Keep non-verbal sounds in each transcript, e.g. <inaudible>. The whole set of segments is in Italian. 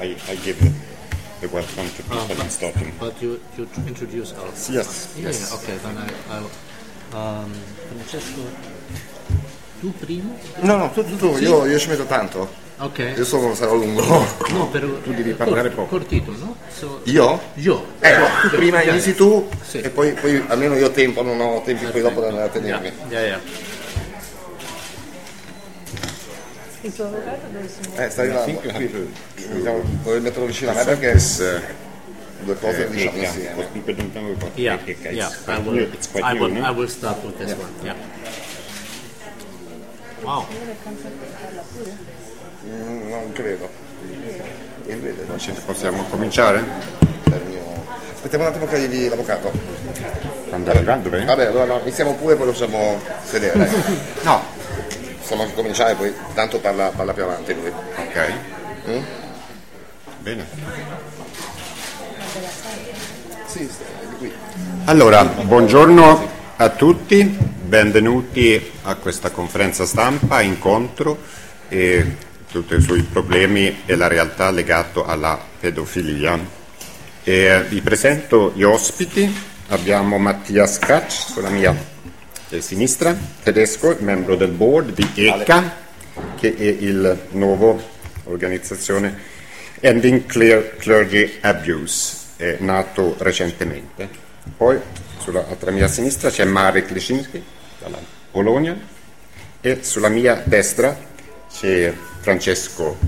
I, I give the, welcome to people and starting. But you, you introduce us. Yes. Yeah, yeah, okay, then I, I'll. Um, Francesco, tu primo? No, no, tu, tu, tu, io, io ci metto tanto. Ok. Io sono sarò lungo. <laughs> No, però Tu devi parlare cor- poco. Cortito, no? So, Io? io. Eh, tu prima Yeah, inizi tu Sì. e poi, poi almeno io ho tempo, non ho tempi poi dopo da andare a tenermi. Yeah, yeah. Il tuo avvocato dove si muove? Eh, stai I arrivando. Qui, diciamo, vuoi metterlo vicino a me perché due cose uh, diciamo Eka, insieme. Yeah, Eka. yeah. It's I will. It's quite I new, will, no? I will start with this one. Yeah. Wow. Mm, non credo. Invece c'è Possiamo cominciare? Aspettiamo un attimo che arrivi l'avvocato. Quando arriva? Dov'è? Vabbè, allora no, iniziamo pure poi lo facciamo sedere. No, possiamo anche cominciare poi, tanto parla, parla più avanti lui. Ok. Mm? Bene. Allora, buongiorno a tutti, benvenuti a questa conferenza stampa, incontro e tutti sui problemi e la realtà legato alla pedofilia. E vi presento gli ospiti, abbiamo Mattia Scacc sulla mia eh, sinistra, tedesco, membro del board di ECA, che è il nuovo organizzazione Ending Clear Clergy Abuse, è nato recentemente. Poi sulla mia sinistra c'è Marek Lesinski dalla Polonia e sulla mia destra c'è Francesco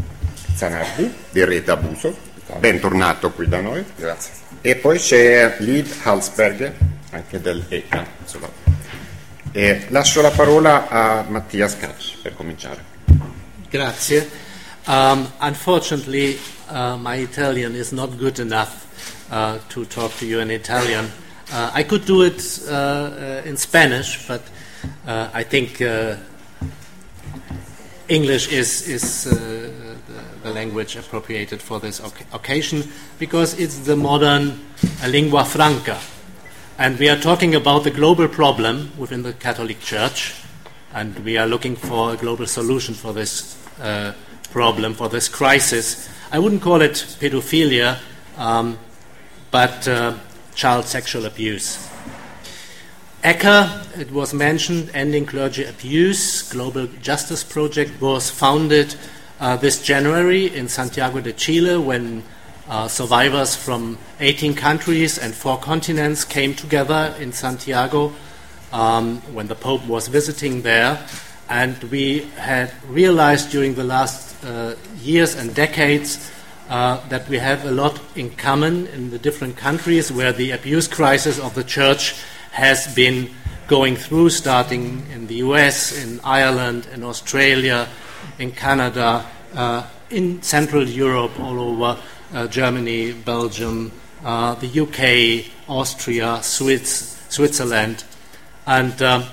Zanardi di Rete Abuso, bentornato qui da noi. Grazie. E poi c'è Liv Halsberger, anche del ECA. insomma. E lascio la parola a Mattia Scacci per cominciare. Grazie. Um, unfortunately, uh, my Italian is not good enough uh, to talk to you in Italian. Uh, I could do it uh, in Spanish, but uh, I think uh, English is, is the, the language appropriated for this oc- occasion because it's the modern lingua franca. And we are talking about the global problem within the Catholic Church, and we are looking for a global solution for this uh, problem, for this crisis. I wouldn't call it pedophilia, um, but uh, child sexual abuse. ECHA, it was mentioned, Ending Clergy Abuse Global Justice Project, was founded uh, this January in Santiago de Chile when uh, survivors from 18 countries and four continents came together in Santiago um, when the Pope was visiting there. And we had realized during the last uh, years and decades uh, that we have a lot in common in the different countries where the abuse crisis of the church has been going through, starting in the US, in Ireland, in Australia, in Canada, uh, in Central Europe, all over uh, Germany, Belgium, uh, the UK, Austria, Swiss, Switzerland. And um,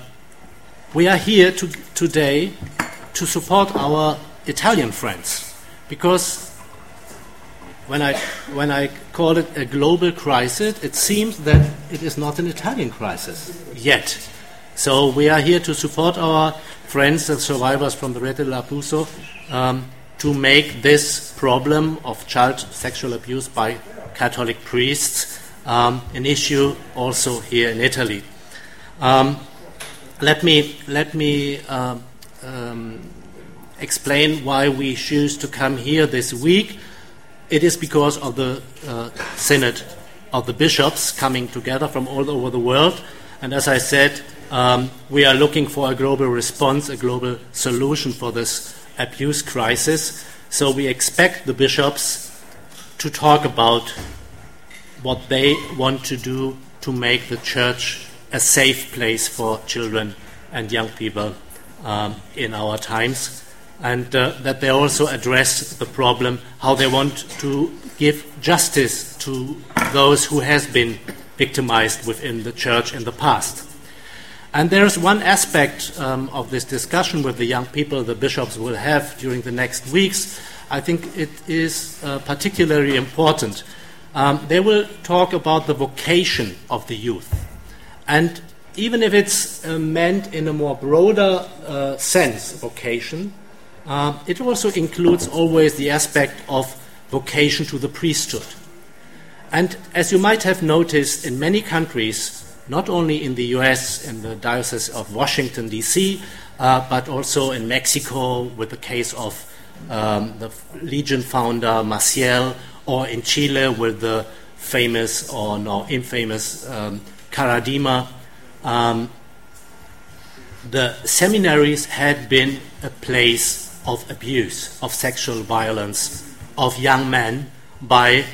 we are here to, today to support our Italian friends because when I, when I call it a global crisis, it seems that it is not an Italian crisis yet. So we are here to support our friends and survivors from the Rete Lapuso um, to make this problem of child sexual abuse by Catholic priests um, an issue also here in Italy. Um, let me, let me um, um, explain why we choose to come here this week. It is because of the uh, Synod of the bishops coming together from all over the world. And as I said, um, we are looking for a global response, a global solution for this abuse crisis. So we expect the bishops to talk about what they want to do to make the church a safe place for children and young people um, in our times, and uh, that they also address the problem how they want to give justice to those who has been victimized within the church in the past. And there is one aspect um, of this discussion with the young people the bishops will have during the next weeks. I think it is uh, particularly important. Um, they will talk about the vocation of the youth And even if it's uh, meant in a more broader uh, sense, vocation, uh, it also includes always the aspect of vocation to the priesthood. And as you might have noticed, in many countries, not only in the US, in the Diocese of Washington, D.C., uh, but also in Mexico with the case of um, the Legion founder Maciel, or in Chile with the famous or now infamous um, Caradima. Um, the seminaries had been a place of abuse, of sexual violence of young men by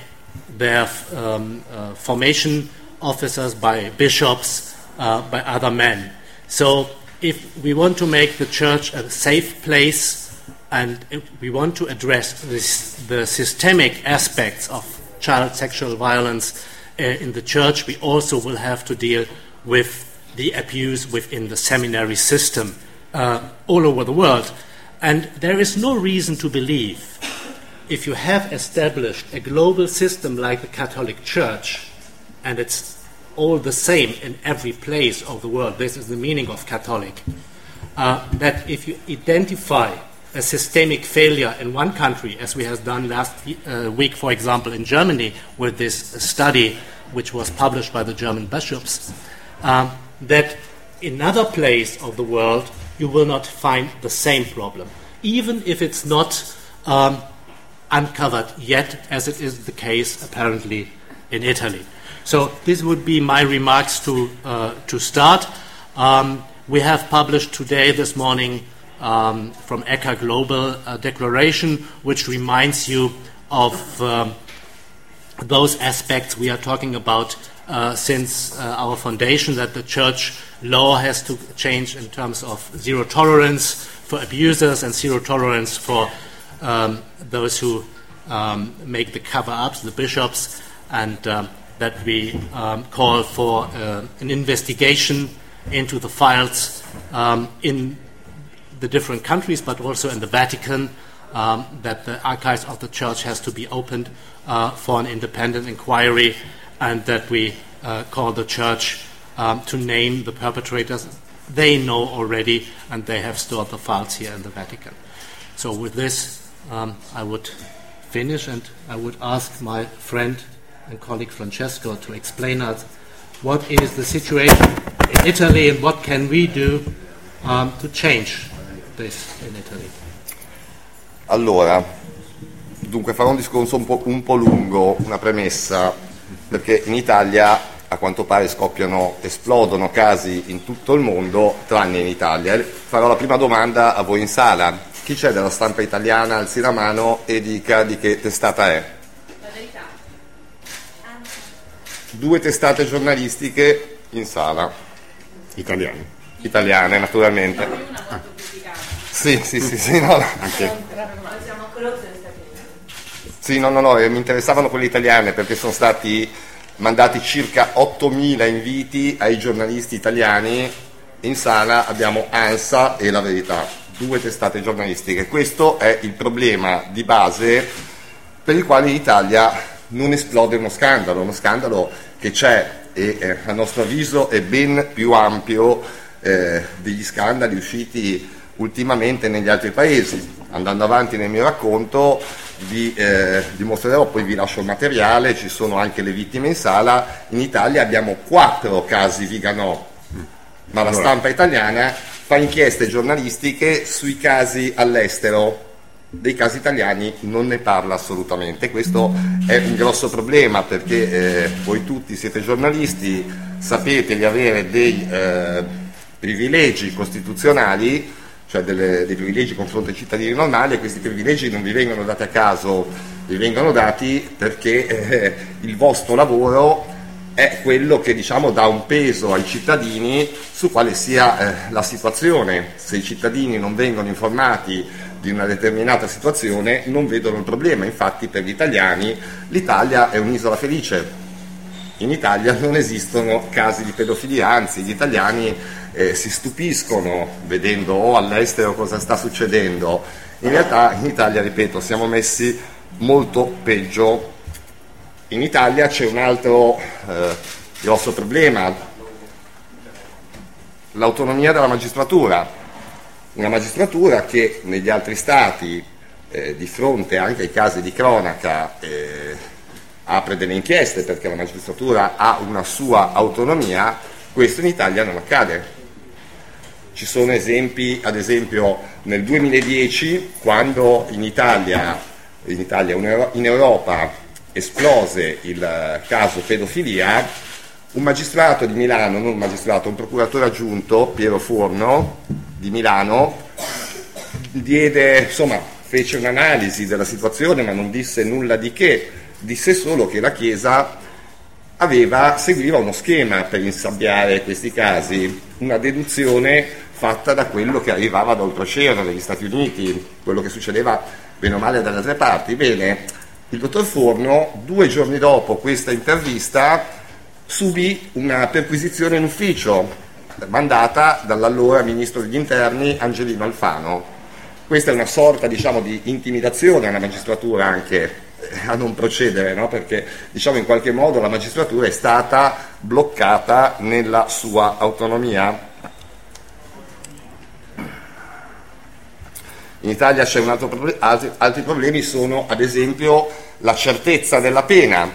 their um, uh, formation officers, by bishops, uh, by other men. So, if we want to make the church a safe place and we want to address this, the systemic aspects of child sexual violence uh, in the church, we also will have to deal with the abuse within the seminary system uh, all over the world. And there is no reason to believe, if you have established a global system like the Catholic Church, and it's all the same in every place of the world, this is the meaning of Catholic, uh, that if you identify a systemic failure in one country, as we have done last uh, week, for example, in Germany, with this study which was published by the German bishops, um, that in another place of the world you will not find the same problem, even if it's not um, uncovered yet, as it is the case apparently in Italy. So this would be my remarks to uh, to start. Um, we have published today, this morning, um, from ECHA Global declaration, which reminds you of um, those aspects we are talking about uh, since uh, our foundation that the church law has to change in terms of zero tolerance for abusers and zero tolerance for um, those who um, make the cover ups, the bishops, and um, that we um, call for uh, an investigation into the files um, in the different countries, but also in the Vatican, um, that the archives of the church has to be opened uh, for an independent inquiry, and that we uh, call the church um, to name the perpetrators. They know already, and they have stored the files here in the Vatican. So, with this, um, I would finish, and I would ask my friend and colleague Francesco to explain us what is the situation in Italy and what can we do um, to change this in Italy. Allora, dunque farò un discorso un po', un po' lungo, una premessa, perché in Italia a quanto pare scoppiano, esplodono casi in tutto il mondo, tranne in Italia. Farò la prima domanda a voi in sala. Chi c'è della stampa italiana? Alzi la mano e dica di che testata è. La verità. Due testate giornalistiche in sala. Italiane. Italiane, naturalmente. Ah. Sì, sì, sì, sì, no, anche. Sì, no, no, no, mi interessavano quelle italiane perché sono stati mandati circa 8.000 inviti ai giornalisti italiani. In sala abbiamo ANSA e La Verità, due testate giornalistiche. Questo è il problema di base per il quale in Italia non esplode uno scandalo, uno scandalo che c'è e eh, a nostro avviso è ben più ampio eh, degli scandali usciti ultimamente negli altri paesi. Andando avanti nel mio racconto vi eh, dimostrerò, poi vi lascio il materiale, ci sono anche le vittime in sala, in Italia abbiamo quattro casi Viganò, ma la stampa italiana fa inchieste giornalistiche sui casi all'estero, dei casi italiani non ne parla assolutamente. Questo è un grosso problema perché eh, voi tutti siete giornalisti, sapete di avere dei eh, privilegi costituzionali cioè delle, dei privilegi con fronte ai cittadini normali e questi privilegi non vi vengono dati a caso, vi vengono dati perché eh, il vostro lavoro è quello che diciamo, dà un peso ai cittadini su quale sia eh, la situazione. Se i cittadini non vengono informati di una determinata situazione non vedono il problema, infatti per gli italiani l'Italia è un'isola felice. In Italia non esistono casi di pedofilia, anzi gli italiani eh, si stupiscono vedendo oh, all'estero cosa sta succedendo. In realtà in Italia, ripeto, siamo messi molto peggio. In Italia c'è un altro eh, grosso problema. l'autonomia della magistratura, una magistratura che negli altri stati, eh, di fronte anche ai casi di cronaca, eh, apre delle inchieste perché la magistratura ha una sua autonomia, questo in Italia non accade. Ci sono esempi, ad esempio nel 2010, quando in Italia, in, Italia, in Europa esplose il caso pedofilia, un magistrato di Milano, non un magistrato, un procuratore aggiunto, Piero Forno, di Milano, diede, insomma, fece un'analisi della situazione ma non disse nulla di che, disse solo che la Chiesa aveva, seguiva uno schema per insabbiare questi casi, una deduzione fatta da quello che arrivava da oltreoceano, dagli Stati Uniti, quello che succedeva bene o male dalle altre parti. Bene, il dottor Forno, due giorni dopo questa intervista, subì una perquisizione in ufficio mandata dall'allora ministro degli interni Angelino Alfano. Questa è una sorta diciamo, di intimidazione alla magistratura anche eh, a non procedere, no? perché diciamo, in qualche modo la magistratura è stata bloccata nella sua autonomia In Italia c'è un altro problema, altri, altri problemi sono ad esempio la certezza della pena.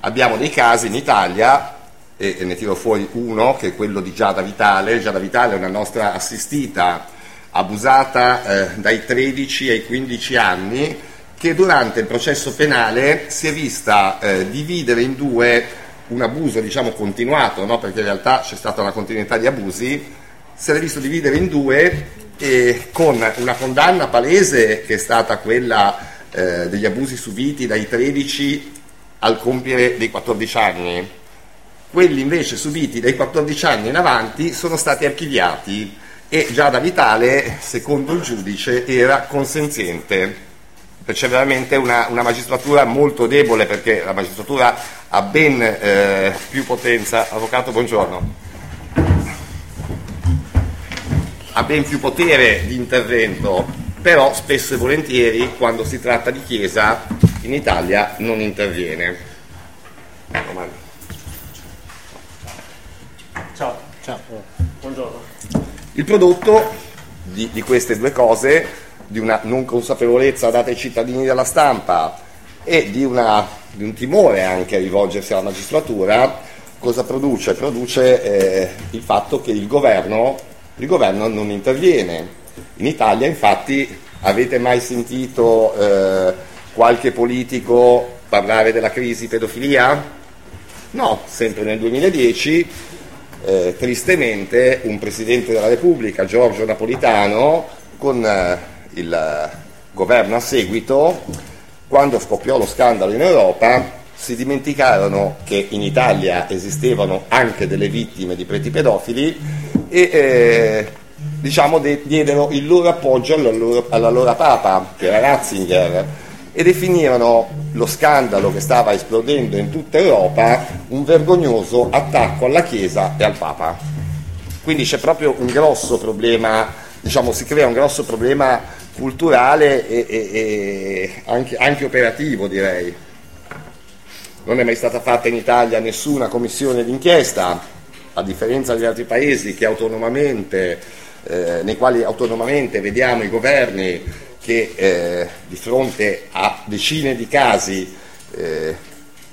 Abbiamo dei casi in Italia e, e ne tiro fuori uno che è quello di Giada Vitale. Giada Vitale è una nostra assistita abusata eh, dai 13 ai 15 anni che durante il processo penale si è vista eh, dividere in due un abuso diciamo continuato, no? perché in realtà c'è stata una continuità di abusi, si è visto dividere in due e con una condanna palese che è stata quella eh, degli abusi subiti dai 13 al compiere dei 14 anni. Quelli invece subiti dai 14 anni in avanti sono stati archiviati e già da Vitale, secondo il giudice, era consenziente. C'è veramente una, una, magistratura molto debole perché la magistratura ha ben eh, più potenza. Avvocato, buongiorno ha ben più potere di intervento, però spesso e volentieri quando si tratta di Chiesa in Italia non interviene. Ciao, buongiorno. Il prodotto di, di queste due cose, di una non consapevolezza data ai cittadini della stampa e di, una, di un timore anche a rivolgersi alla magistratura, cosa produce? Produce eh, il fatto che il governo il governo non interviene. In Italia infatti avete mai sentito eh, qualche politico parlare della crisi pedofilia? No, sempre nel 2010 eh, tristemente un Presidente della Repubblica, Giorgio Napolitano, con eh, il governo a seguito, quando scoppiò lo scandalo in Europa, si dimenticarono che in Italia esistevano anche delle vittime di preti pedofili e eh, diciamo, de- diedero il loro appoggio alla loro, all'allora Papa, che era Ratzinger, e definirono lo scandalo che stava esplodendo in tutta Europa un vergognoso attacco alla Chiesa e al Papa. Quindi c'è proprio un grosso problema, diciamo, si crea un grosso problema culturale e, e, e anche, anche operativo direi. Non è mai stata fatta in Italia nessuna commissione d'inchiesta, a differenza degli altri paesi autonomamente, eh, nei quali autonomamente vediamo i governi che eh, di fronte a decine di casi eh,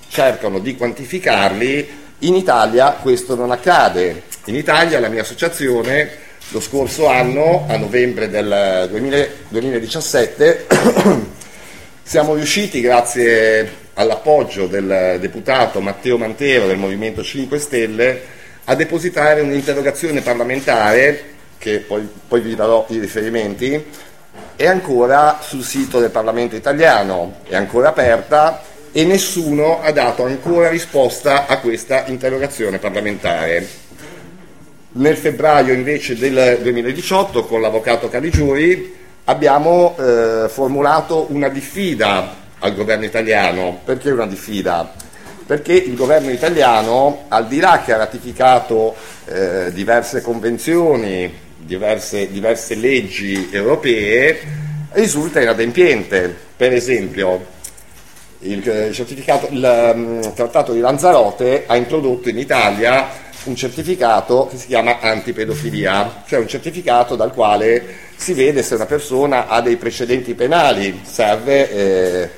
cercano di quantificarli, in Italia questo non accade. In Italia la mia associazione lo scorso anno, a novembre del 2000, 2017, <coughs> siamo riusciti, grazie all'appoggio del deputato Matteo Mantero del Movimento 5 Stelle, a depositare un'interrogazione parlamentare, che poi, poi vi darò i riferimenti, è ancora sul sito del Parlamento italiano, è ancora aperta e nessuno ha dato ancora risposta a questa interrogazione parlamentare. Nel febbraio invece del 2018 con l'avvocato Caligiuri abbiamo eh, formulato una diffida al governo italiano. Perché una diffida? perché il governo italiano, al di là che ha ratificato eh, diverse convenzioni, diverse, diverse leggi europee, risulta inadempiente. Per esempio, il, il, il um, Trattato di Lanzarote ha introdotto in Italia un certificato che si chiama antipedofilia, cioè un certificato dal quale si vede se una persona ha dei precedenti penali, serve eh,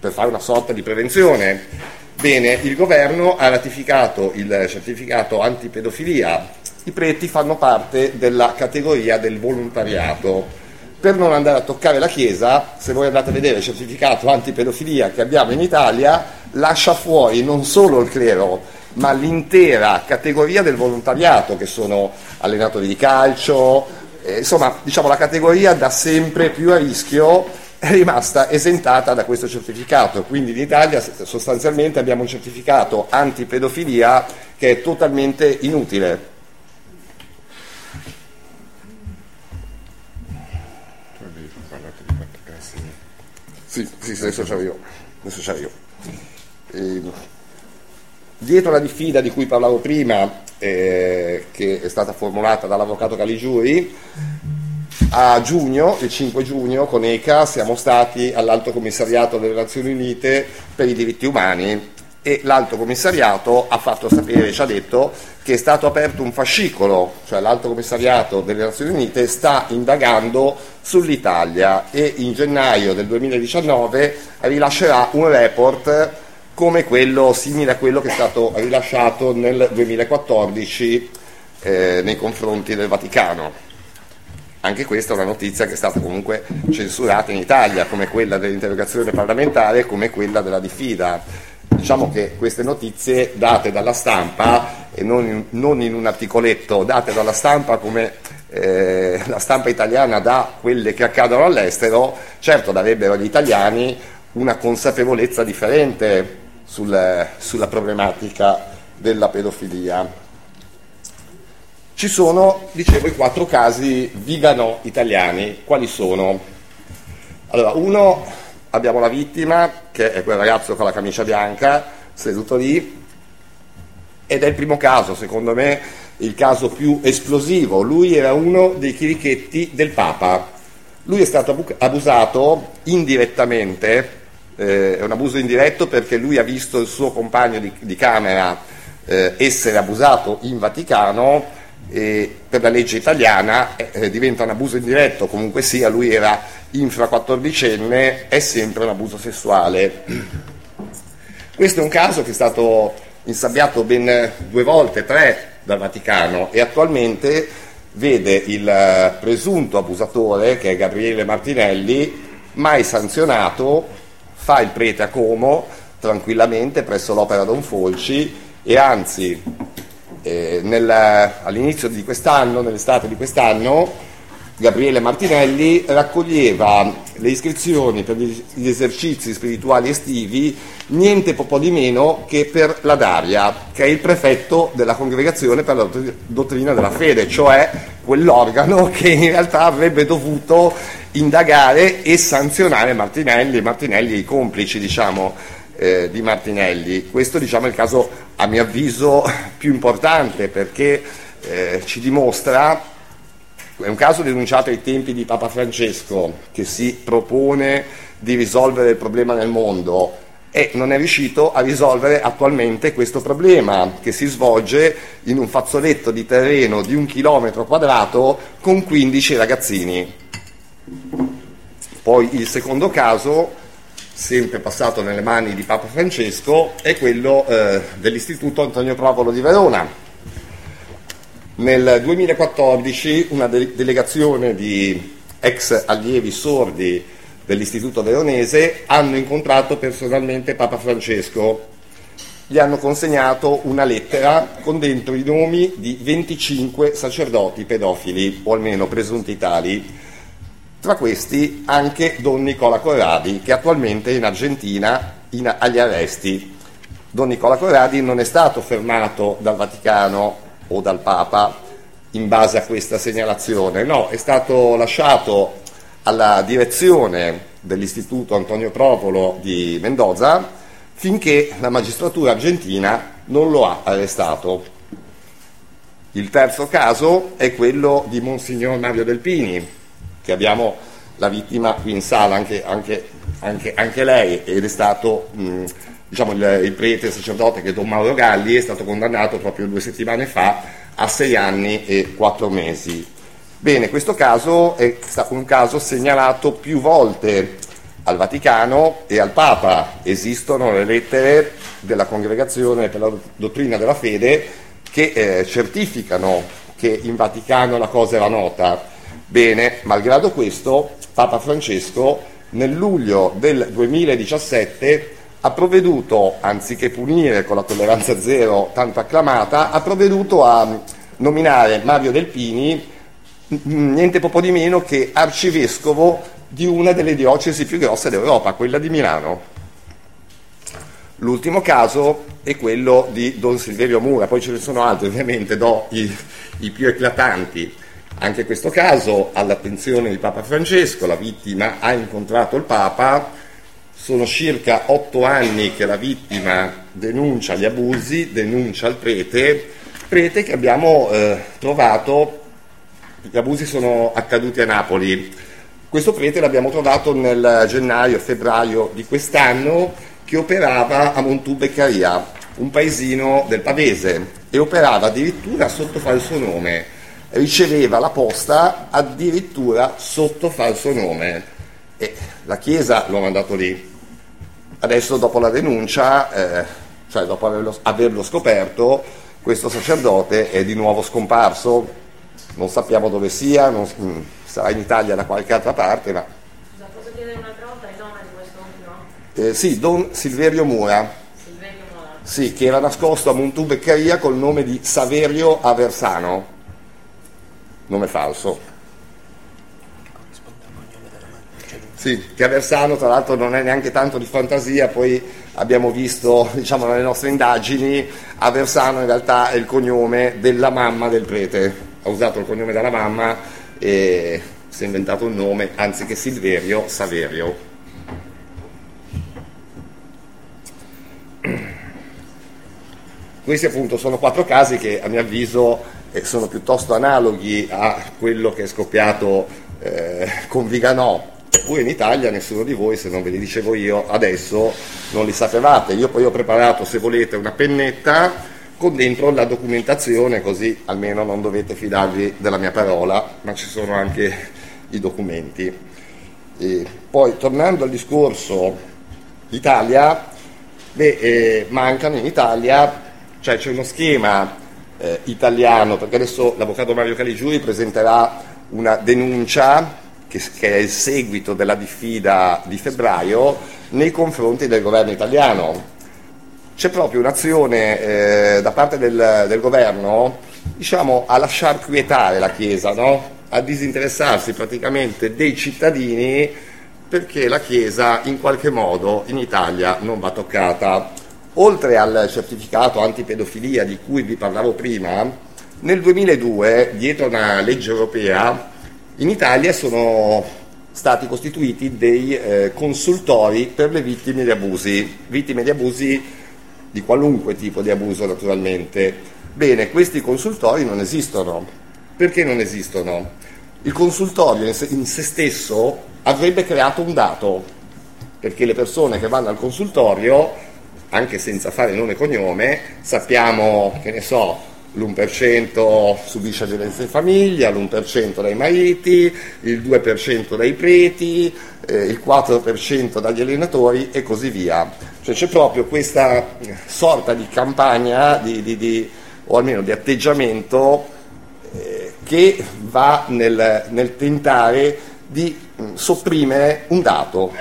per fare una sorta di prevenzione. Bene, il governo ha ratificato il certificato antipedofilia, i preti fanno parte della categoria del volontariato. Per non andare a toccare la Chiesa, se voi andate a vedere il certificato antipedofilia che abbiamo in Italia, lascia fuori non solo il clero, ma l'intera categoria del volontariato, che sono allenatori di calcio, eh, insomma, diciamo la categoria da sempre più a rischio è rimasta esentata da questo certificato, quindi in Italia sostanzialmente abbiamo un certificato antipedofilia che è totalmente inutile. Sì, sì, adesso c'ero io. Adesso c'ero io. Eh, dietro la diffida di cui parlavo prima, eh, che è stata formulata dall'avvocato Caligiuri, a giugno, il 5 giugno, con ECA siamo stati all'Alto Commissariato delle Nazioni Unite per i diritti umani e l'Alto Commissariato ha fatto sapere, ci ha detto che è stato aperto un fascicolo, cioè l'Alto Commissariato delle Nazioni Unite sta indagando sull'Italia e in gennaio del 2019 rilascerà un report come quello simile a quello che è stato rilasciato nel 2014 eh, nei confronti del Vaticano. Anche questa è una notizia che è stata comunque censurata in Italia, come quella dell'interrogazione parlamentare e come quella della diffida. Diciamo che queste notizie date dalla stampa e non in, non in un articoletto, date dalla stampa come eh, la stampa italiana dà quelle che accadono all'estero, certo darebbero agli italiani una consapevolezza differente sul, sulla problematica della pedofilia. Ci sono, dicevo, i quattro casi vigano italiani. Quali sono? Allora, uno, abbiamo la vittima, che è quel ragazzo con la camicia bianca, seduto lì, ed è il primo caso, secondo me, il caso più esplosivo. Lui era uno dei chirichetti del Papa. Lui è stato abusato indirettamente eh, è un abuso indiretto perché lui ha visto il suo compagno di, di camera eh, essere abusato in Vaticano e per la legge italiana eh, eh diventa un abuso indiretto, comunque sia, lui era infra 14enne, è sempre un abuso sessuale. Questo è un caso che è stato insabbiato ben due volte, tre dal Vaticano e attualmente vede il eh, presunto abusatore, che è Gabriele Martinelli, mai sanzionato fa il prete a Como tranquillamente presso l'Opera Don Folci e anzi eh, nel, all'inizio di quest'anno, nell'estate di quest'anno, Gabriele Martinelli raccoglieva le iscrizioni per gli esercizi spirituali estivi niente po' di meno che per la Daria, che è il prefetto della congregazione per la dottrina della fede, cioè quell'organo <laughs> che in realtà avrebbe dovuto indagare e sanzionare Martinelli, Martinelli e i complici diciamo, eh, di Martinelli. Questo diciamo, è il caso a mio avviso più importante perché eh, ci dimostra è un caso denunciato ai tempi di Papa Francesco che si propone di risolvere il problema nel mondo e non è riuscito a risolvere attualmente questo problema che si svolge in un fazzoletto di terreno di un chilometro quadrato con 15 ragazzini. Poi il secondo caso, sempre passato nelle mani di Papa Francesco, è quello eh, dell'Istituto Antonio Provolo di Verona nel 2014 una de- delegazione di ex allievi sordi dell'Istituto Veronese hanno incontrato personalmente Papa Francesco. Gli hanno consegnato una lettera con dentro i nomi di 25 sacerdoti pedofili, o almeno presunti tali. Tra questi anche Don Nicola Corradi, che attualmente è in Argentina in, agli arresti. Don Nicola Corradi non è stato fermato dal Vaticano o dal Papa in base a questa segnalazione, no, è stato lasciato alla direzione dell'Istituto Antonio Propolo di Mendoza finché la magistratura argentina non lo ha arrestato. Il terzo caso è quello di Monsignor Mario Delpini, che abbiamo la vittima qui in sala, anche, anche, anche, anche lei, ed è stato mh, diciamo, il, il prete sacerdote che è Don Mauro Galli è stato condannato proprio due settimane fa a sei anni e quattro mesi. Bene, questo caso è stato un caso segnalato più volte al Vaticano e al Papa. Esistono le lettere della Congregazione per la dottrina della fede che eh, certificano che in Vaticano la cosa era nota. Bene, malgrado questo, Papa Francesco nel luglio del 2017 ha provveduto, anziché punire con la tolleranza zero tanto acclamata, ha provveduto a nominare Mario Delpini niente poco di meno che arcivescovo di una delle diocesi più grosse d'Europa, quella di Milano. L'ultimo caso è quello di Don Silverio Mura, poi ce ne sono altri, ovviamente do i, i più eclatanti. Anche questo caso all'attenzione di Papa Francesco, la vittima ha incontrato il Papa, sono circa otto anni che la vittima denuncia gli abusi, denuncia il prete, prete che abbiamo eh, trovato, gli abusi sono accaduti a Napoli. Questo prete l'abbiamo trovato nel gennaio-febbraio di quest'anno che operava a Montù Beccaria, un paesino del Pavese, e operava addirittura sotto falso nome, riceveva la posta addirittura sotto falso nome. E la Chiesa lo ha mandato lì, Adesso dopo la denuncia, eh, cioè dopo averlo, averlo, scoperto, questo sacerdote è di nuovo scomparso, non sappiamo dove sia, non, mm, sarà in Italia da qualche altra parte, ma... Scusa, posso chiedere un'altra volta il nome di questo ultimo? Eh, sì, Don Silverio Mura. Silverio Mura. Sì, che era nascosto a Montù Beccaria col nome di Saverio Aversano, nome falso. Sì, che Aversano tra l'altro non è neanche tanto di fantasia, poi abbiamo visto <laughs> diciamo, nelle nostre indagini, Aversano in realtà è il cognome della mamma del prete, ha usato il cognome della mamma e si è inventato un nome, anziché Silverio, Saverio. <clears throat> Questi appunto sono quattro casi che a mio avviso sono piuttosto analoghi a quello che è scoppiato eh, con Viganò Eppure in Italia nessuno di voi, se non ve li dicevo io, adesso non li sapevate. Io poi ho preparato, se volete, una pennetta con dentro la documentazione, così almeno non dovete fidarvi della mia parola, ma ci sono anche i documenti. E poi, tornando al discorso Italia, beh, eh, mancano in Italia, cioè c'è uno schema eh, italiano, perché adesso l'avvocato Mario Caligiuri presenterà una denuncia che, che, è il seguito della diffida di febbraio nei confronti del governo italiano. C'è proprio un'azione eh, da parte del, del, governo diciamo, a lasciar quietare la Chiesa, no? a disinteressarsi praticamente dei cittadini perché la Chiesa in qualche modo in Italia non va toccata. Oltre al certificato antipedofilia di cui vi parlavo prima, nel 2002, dietro una legge europea, in Italia sono stati costituiti dei eh, consultori per le vittime di abusi, vittime di abusi di qualunque tipo di abuso naturalmente. Bene, questi consultori non esistono. Perché non esistono? Il consultorio in se, in se stesso avrebbe creato un dato, perché le persone che vanno al consultorio, anche senza fare nome e cognome, sappiamo, che ne so, l'1% subisce violenza in famiglia, l'1% dai mariti, il 2% dai preti, eh, il 4% dagli allenatori e così via. Cioè c'è proprio questa sorta di campagna di, di, di, o almeno di atteggiamento eh, che va nel, nel tentare di mh, mm, sopprimere un dato.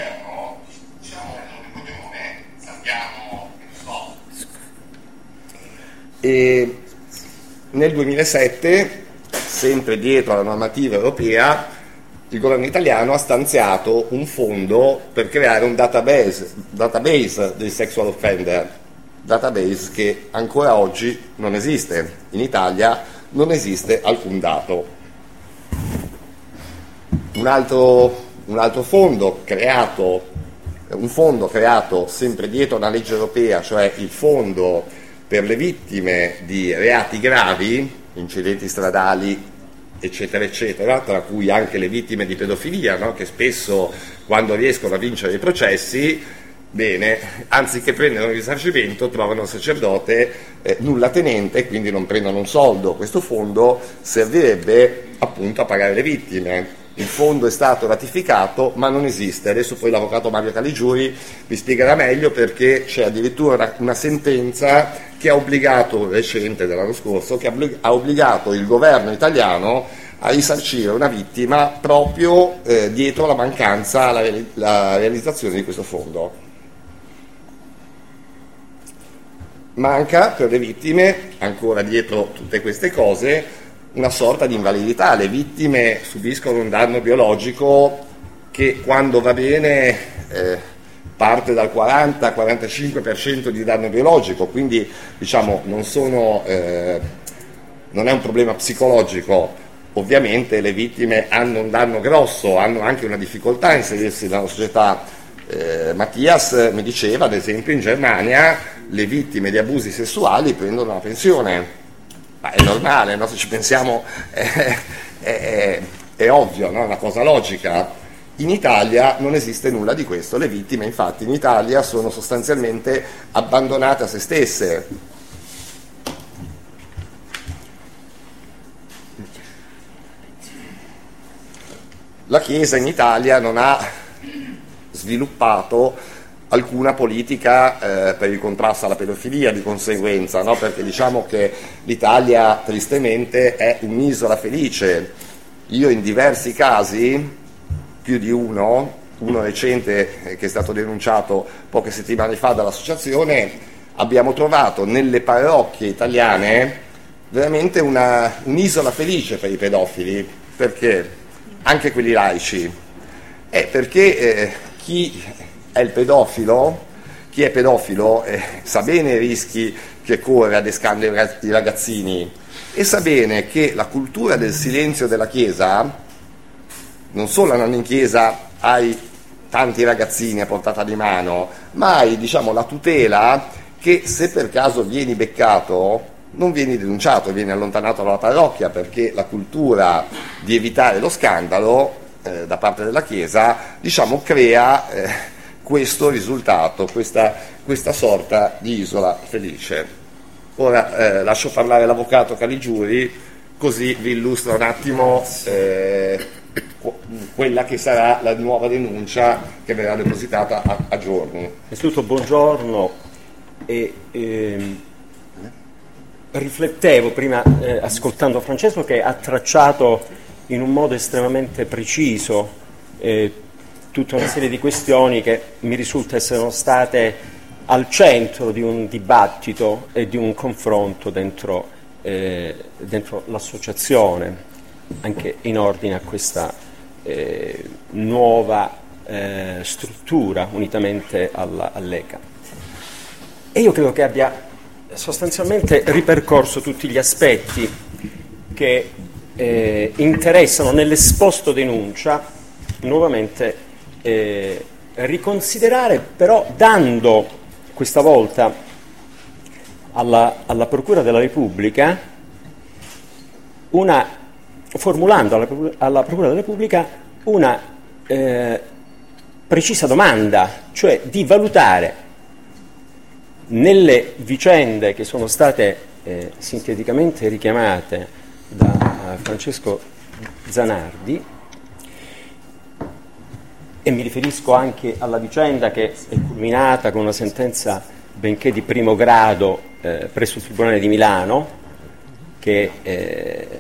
E nel 2007, sempre dietro alla normativa europea, il governo italiano ha stanziato un fondo per creare un database, database dei sexual offender, database che ancora oggi non esiste. In Italia non esiste alcun dato. Un altro, un altro fondo creato, un fondo creato sempre dietro una legge europea, cioè il fondo per le vittime di reati gravi, incidenti stradali, eccetera, eccetera, tra cui anche le vittime di pedofilia, no? che spesso quando riescono a vincere i processi Bene, anziché prendere un risarcimento trovano il sacerdote eh, nulla tenente e quindi non prendono un soldo. Questo fondo servirebbe appunto a pagare le vittime. Il fondo è stato ratificato ma non esiste. Adesso poi l'avvocato Mario Caligiuri vi spiegherà meglio perché c'è addirittura una sentenza che ha obbligato, recente dell'anno scorso, che ha obbligato il governo italiano a risarcire una vittima proprio eh, dietro la mancanza alla, alla realizzazione di questo fondo. Manca per le vittime, ancora dietro tutte queste cose, una sorta di invalidità. Le vittime subiscono un danno biologico che quando va bene eh, parte dal 40-45% di danno biologico, quindi diciamo, non, sono, eh, non è un problema psicologico. Ovviamente le vittime hanno un danno grosso, hanno anche una difficoltà a inserirsi nella società. Eh, Mattias mi diceva, ad esempio, in Germania le vittime di abusi sessuali prendono la pensione. Ma è normale, no? se ci pensiamo è, è, è ovvio, no? è una cosa logica. In Italia non esiste nulla di questo, le vittime infatti in Italia sono sostanzialmente abbandonate a se stesse. La Chiesa in Italia non ha sviluppato alcuna politica eh, per il contrasto alla pedofilia di conseguenza, no? perché diciamo che l'Italia tristemente è un'isola felice. Io in diversi casi, più di uno, uno recente eh, che è stato denunciato poche settimane fa dall'associazione, abbiamo trovato nelle parrocchie italiane veramente una, un'isola felice per i pedofili, perché anche quelli laici, è perché eh, chi è il pedofilo, chi è pedofilo eh, sa bene i rischi che corre adescando i ragazzini e sa bene che la cultura del silenzio della Chiesa, non solo andando in chiesa hai tanti ragazzini a portata di mano, ma hai diciamo, la tutela che se per caso vieni beccato non vieni denunciato, vieni allontanato dalla parrocchia perché la cultura di evitare lo scandalo eh, da parte della Chiesa diciamo, crea eh, questo risultato, questa, questa sorta di isola felice. Ora eh, lascio parlare l'avvocato Caligiuri, così vi illustro un attimo eh, quella che sarà la nuova denuncia che verrà depositata a, a giorni. Innanzitutto buongiorno e ehm, riflettevo prima eh, ascoltando Francesco che ha tracciato in un modo estremamente preciso eh, tutta una serie di questioni che mi risulta essere state al centro di un dibattito e di un confronto dentro, eh, dentro l'associazione, anche in ordine a questa eh, nuova eh, struttura unitamente alla, all'ECA. E io credo che abbia sostanzialmente ripercorso tutti gli aspetti che eh, interessano nell'esposto denuncia nuovamente eh, riconsiderare però dando questa volta alla, alla, Procura della Repubblica una, formulando alla, alla Procura della Repubblica una eh, precisa domanda, cioè di valutare nelle vicende che sono state eh, sinteticamente richiamate da Francesco Zanardi, e mi riferisco anche alla vicenda che è culminata con una sentenza benché di primo grado eh, presso il Tribunale di Milano che eh,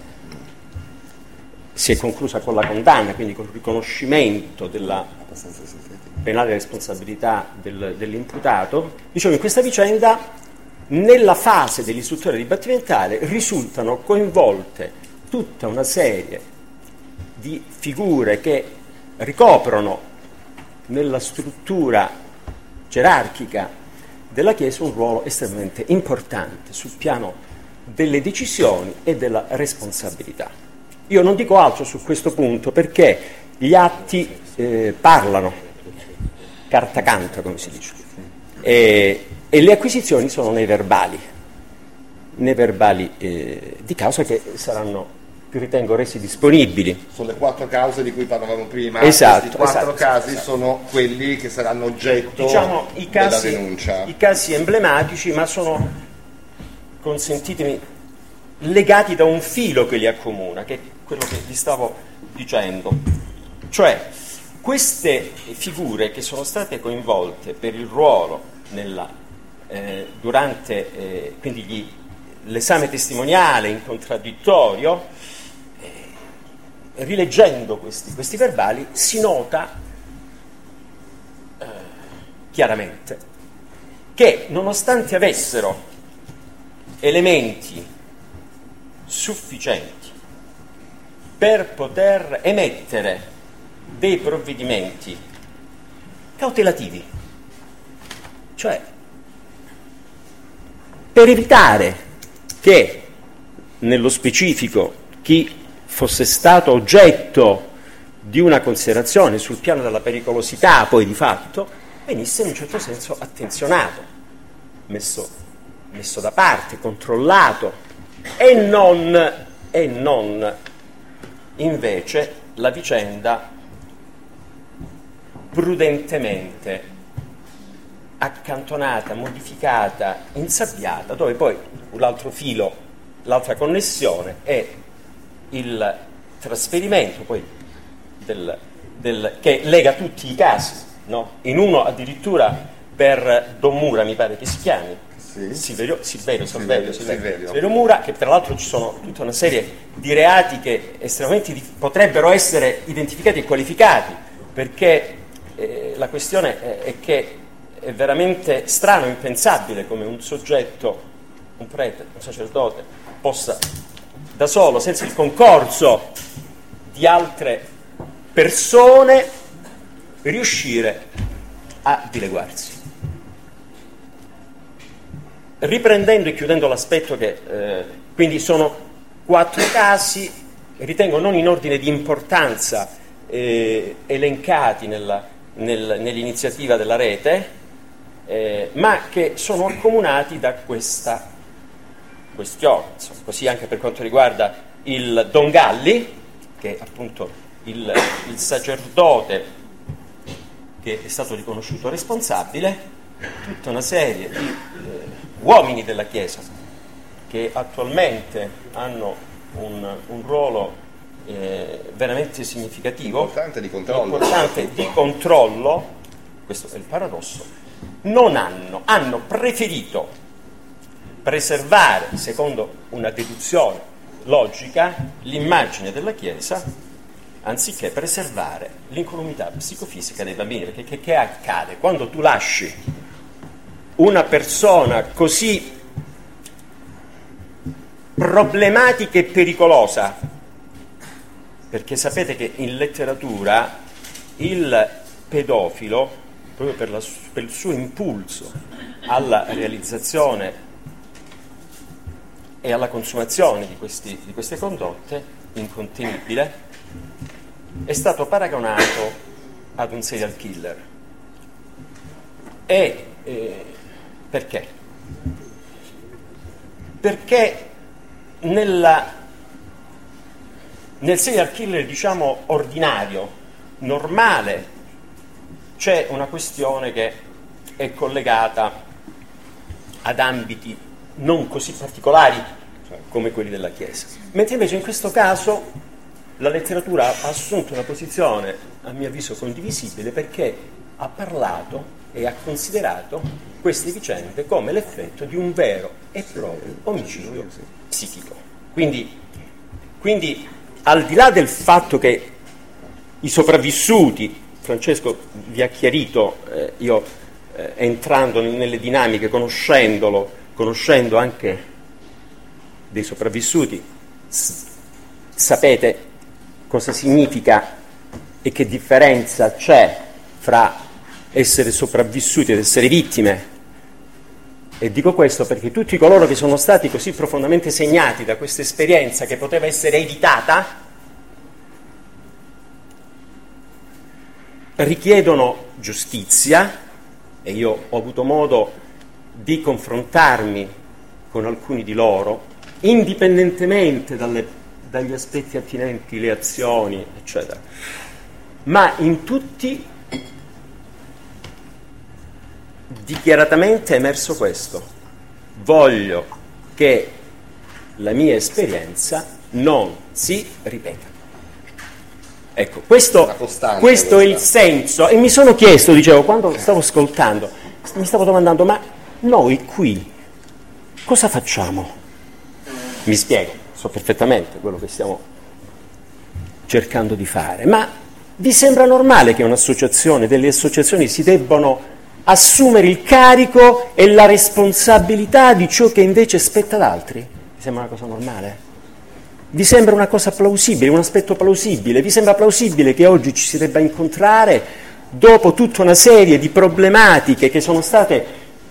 si è conclusa con la condanna, quindi con il riconoscimento della penale responsabilità del, dell'imputato. Diciamo in questa vicenda nella fase dell'istruzione dibattimentale risultano coinvolte tutta una serie di figure che ricoprono nella struttura gerarchica della Chiesa un ruolo estremamente importante sul piano delle decisioni e della responsabilità. Io non dico altro su questo punto perché gli atti eh, parlano, carta canta come si dice, e, e, le acquisizioni sono nei verbali, nei verbali eh, di causa che saranno ritengo resi disponibili. Sono le quattro cause di cui parlavamo prima. Esatto, Questi quattro esatto, casi esatto. sono quelli che saranno oggetto Diciamo i casi, della denuncia. i casi emblematici, ma sono, consentitemi, legati da un filo che li accomuna, che è quello che vi stavo dicendo. Cioè, queste figure che sono state coinvolte per il ruolo nella, eh, durante eh, quindi gli- l'esame testimoniale in contraddittorio, rileggendo questi, questi verbali, si nota eh, chiaramente che nonostante avessero elementi sufficienti per poter emettere dei provvedimenti cautelativi, cioè per evitare che nello specifico chi fosse stato oggetto di una considerazione sul piano della pericolosità poi di fatto venisse in un certo senso attenzionato, messo, messo da parte, controllato e non, e non invece la vicenda prudentemente accantonata, modificata, insabbiata, dove poi l'altro filo, l'altra connessione è il trasferimento poi del- del- che lega tutti i casi, no? in uno addirittura per Don Mura mi pare che si chiami, Sì. Silverio, Silverio, Silverio, Silverio, Mura, che tra l'altro ci sono tutta una serie di reati che estremamente potrebbero essere identificati e qualificati, perché eh, la questione è, è che è veramente strano impensabile come un soggetto, un prete, un sacerdote, possa da solo, senza il concorso di altre persone, riuscire a dileguarsi. Riprendendo e chiudendo l'aspetto che eh, quindi sono quattro casi, ritengo non in ordine di importanza eh, elencati nella- nel- nell'iniziativa della rete, eh, ma che sono accomunati da questa questione. Insomma, così anche per quanto riguarda il Don Galli, che è appunto il, il sacerdote che è stato riconosciuto responsabile, tutta una serie di eh, uomini della Chiesa che attualmente hanno un, un ruolo eh, veramente significativo, Importante di controllo. importante di controllo, questo è il paradosso, non hanno, hanno preferito preservare, secondo una deduzione logica, l'immagine della Chiesa anziché preservare l'incolumità psicofisica dei bambini. Perché che, che accade? Quando tu lasci una persona così problematica e pericolosa, perché sapete che in letteratura il pedofilo, proprio per, la- per il suo impulso alla realizzazione e alla consumazione di, questi- di queste condotte, incontenibile, è stato paragonato ad un serial killer. E eh, perché? Perché nella, nel serial killer, diciamo, ordinario, normale, c'è una questione che è collegata ad ambiti non così particolari come quelli della Chiesa. Mentre invece in questo caso la letteratura ha assunto una posizione, a mio avviso, condivisibile perché ha parlato e ha considerato queste vicende come l'effetto di un vero e proprio omicidio psichico. Quindi, quindi al di là del fatto che i sopravvissuti, Francesco vi ha chiarito, eh, io eh, entrando nelle dinamiche, conoscendolo, conoscendo anche dei sopravvissuti, sapete cosa significa e che differenza c'è fra essere sopravvissuti ed essere vittime. E dico questo perché tutti coloro che sono stati così profondamente segnati da questa esperienza che poteva essere evitata, richiedono giustizia e io ho avuto modo di confrontarmi con alcuni di loro, indipendentemente dalle dagli aspetti attinenti le azioni, eccetera. Ma in tutti dichiaratamente è emerso questo. Voglio che la mia esperienza non si ripeta. Ecco, questo, questo è il senso. E mi sono chiesto, dicevo, quando stavo ascoltando, mi stavo domandando, ma noi qui cosa facciamo? Mi spiego, so perfettamente quello che stiamo cercando di fare, ma vi sembra normale che un'associazione, delle associazioni si debbano assumere il carico e la responsabilità di ciò che invece spetta ad altri? Vi sembra una cosa normale? Vi sembra una cosa plausibile, un aspetto plausibile? Vi sembra plausibile che oggi ci si debba incontrare dopo tutta una serie di problematiche che sono state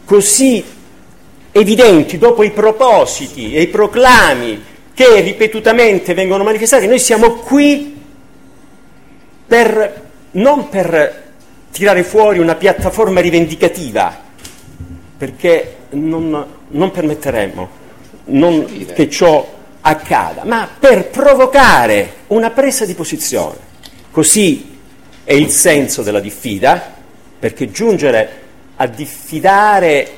così evidenti, dopo i propositi e i proclami che ripetutamente vengono manifestati, noi siamo qui per, non per tirare fuori una piattaforma rivendicativa, perché non, non permetteremo non, che ciò accada, ma per provocare una presa di posizione. Così è il senso della diffida, perché giungere a diffidare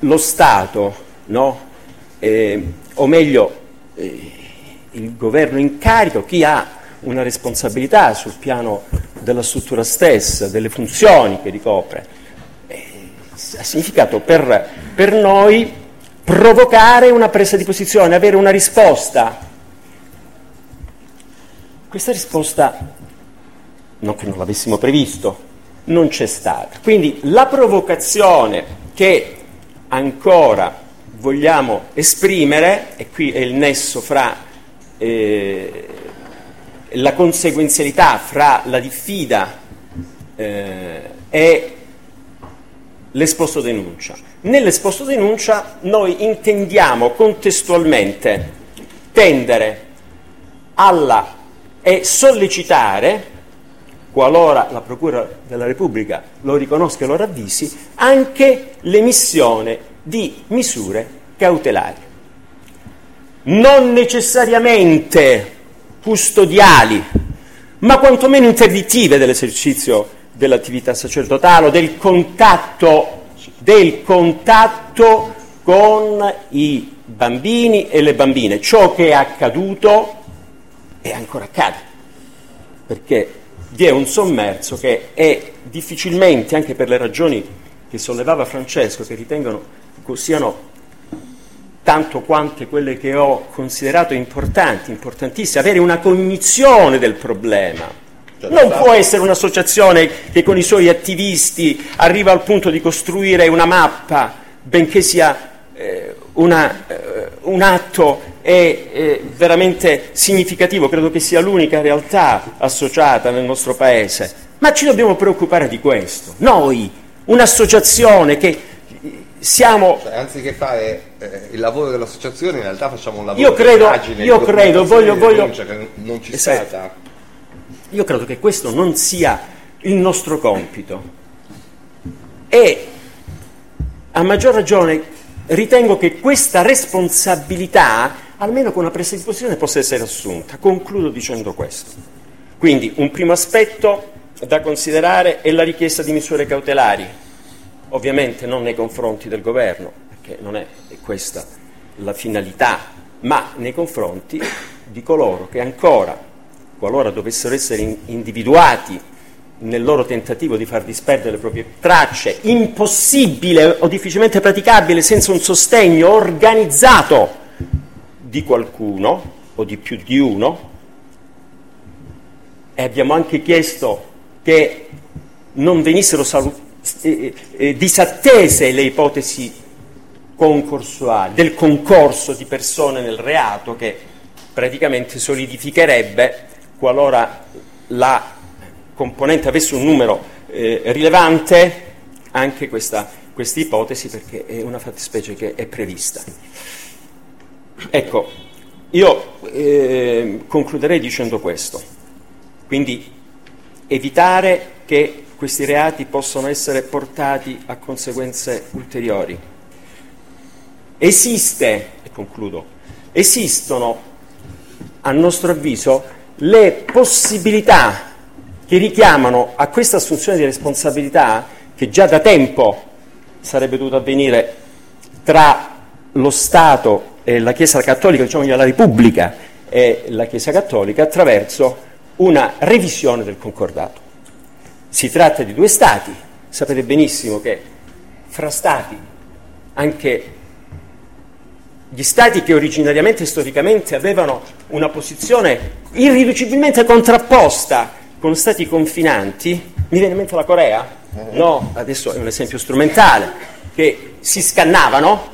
lo Stato, no? eh, o meglio eh, il governo in carico, chi ha una responsabilità sul piano della struttura stessa, delle funzioni che ricopre. Eh, ha significato per, per noi provocare una presa di posizione, avere una risposta. Questa risposta, non che non l'avessimo previsto, non c'è stata. Quindi la provocazione che ancora vogliamo esprimere, e qui è il nesso fra eh, la conseguenzialità fra la diffida eh, e l'esposto denuncia. Nell'esposto denuncia noi intendiamo contestualmente tendere alla e sollecitare, qualora la Procura della Repubblica lo riconosca e lo ravvisi, anche l'emissione di misure cautelari. Non necessariamente custodiali, ma quantomeno interdittive dell'esercizio dell'attività sacerdotale, del contatto, del contatto con i bambini e le bambine. Ciò che è accaduto e ancora accade, perché vi è un sommerso che è difficilmente, anche per le ragioni che sollevava Francesco, che ritengono siano tanto quante quelle che ho considerato importanti, importantissime, avere una cognizione del problema. Cioè, non può essere un'associazione che con i suoi attivisti arriva al punto di costruire una mappa, benché sia eh, una, eh, un atto è, è veramente significativo, credo che sia l'unica realtà associata nel nostro Paese. Ma ci dobbiamo preoccupare di questo. Noi, un'associazione che siamo... Cioè, anziché fare eh, il lavoro dell'associazione, in realtà facciamo un lavoro io credo, di io credo, voglio, voglio... che non ci esatto. stata. Io credo che questo non sia il nostro compito. E a maggior ragione ritengo che questa responsabilità, almeno con una presa di posizione, possa essere assunta. Concludo dicendo questo. Quindi un primo aspetto da considerare è la richiesta di misure cautelari ovviamente non nei confronti del governo, perché non è questa la finalità, ma nei confronti di coloro che ancora, qualora dovessero essere individuati nel loro tentativo di far disperdere le proprie tracce, impossibile o difficilmente praticabile senza un sostegno organizzato di qualcuno o di più di uno, e abbiamo anche chiesto che non venissero salutati eh, eh, disattese le ipotesi concorsuali, del concorso di persone nel reato che praticamente solidificherebbe qualora la componente avesse un numero eh, rilevante anche questa, questa ipotesi perché è una fattispecie che è prevista. Ecco, io eh, concluderei dicendo questo, quindi evitare che questi reati possono essere portati a conseguenze ulteriori. Esiste, e concludo, esistono, a nostro avviso, le possibilità che richiamano a questa assunzione di responsabilità che già da tempo sarebbe dovuta avvenire tra lo Stato e la Chiesa Cattolica, diciamo la Repubblica e la Chiesa Cattolica, attraverso una revisione del concordato. Si tratta di due Stati, sapete benissimo che fra Stati, anche gli Stati che originariamente e storicamente avevano una posizione irriducibilmente contrapposta con Stati confinanti, mi viene in mente la Corea, no, adesso è un esempio strumentale, che si scannavano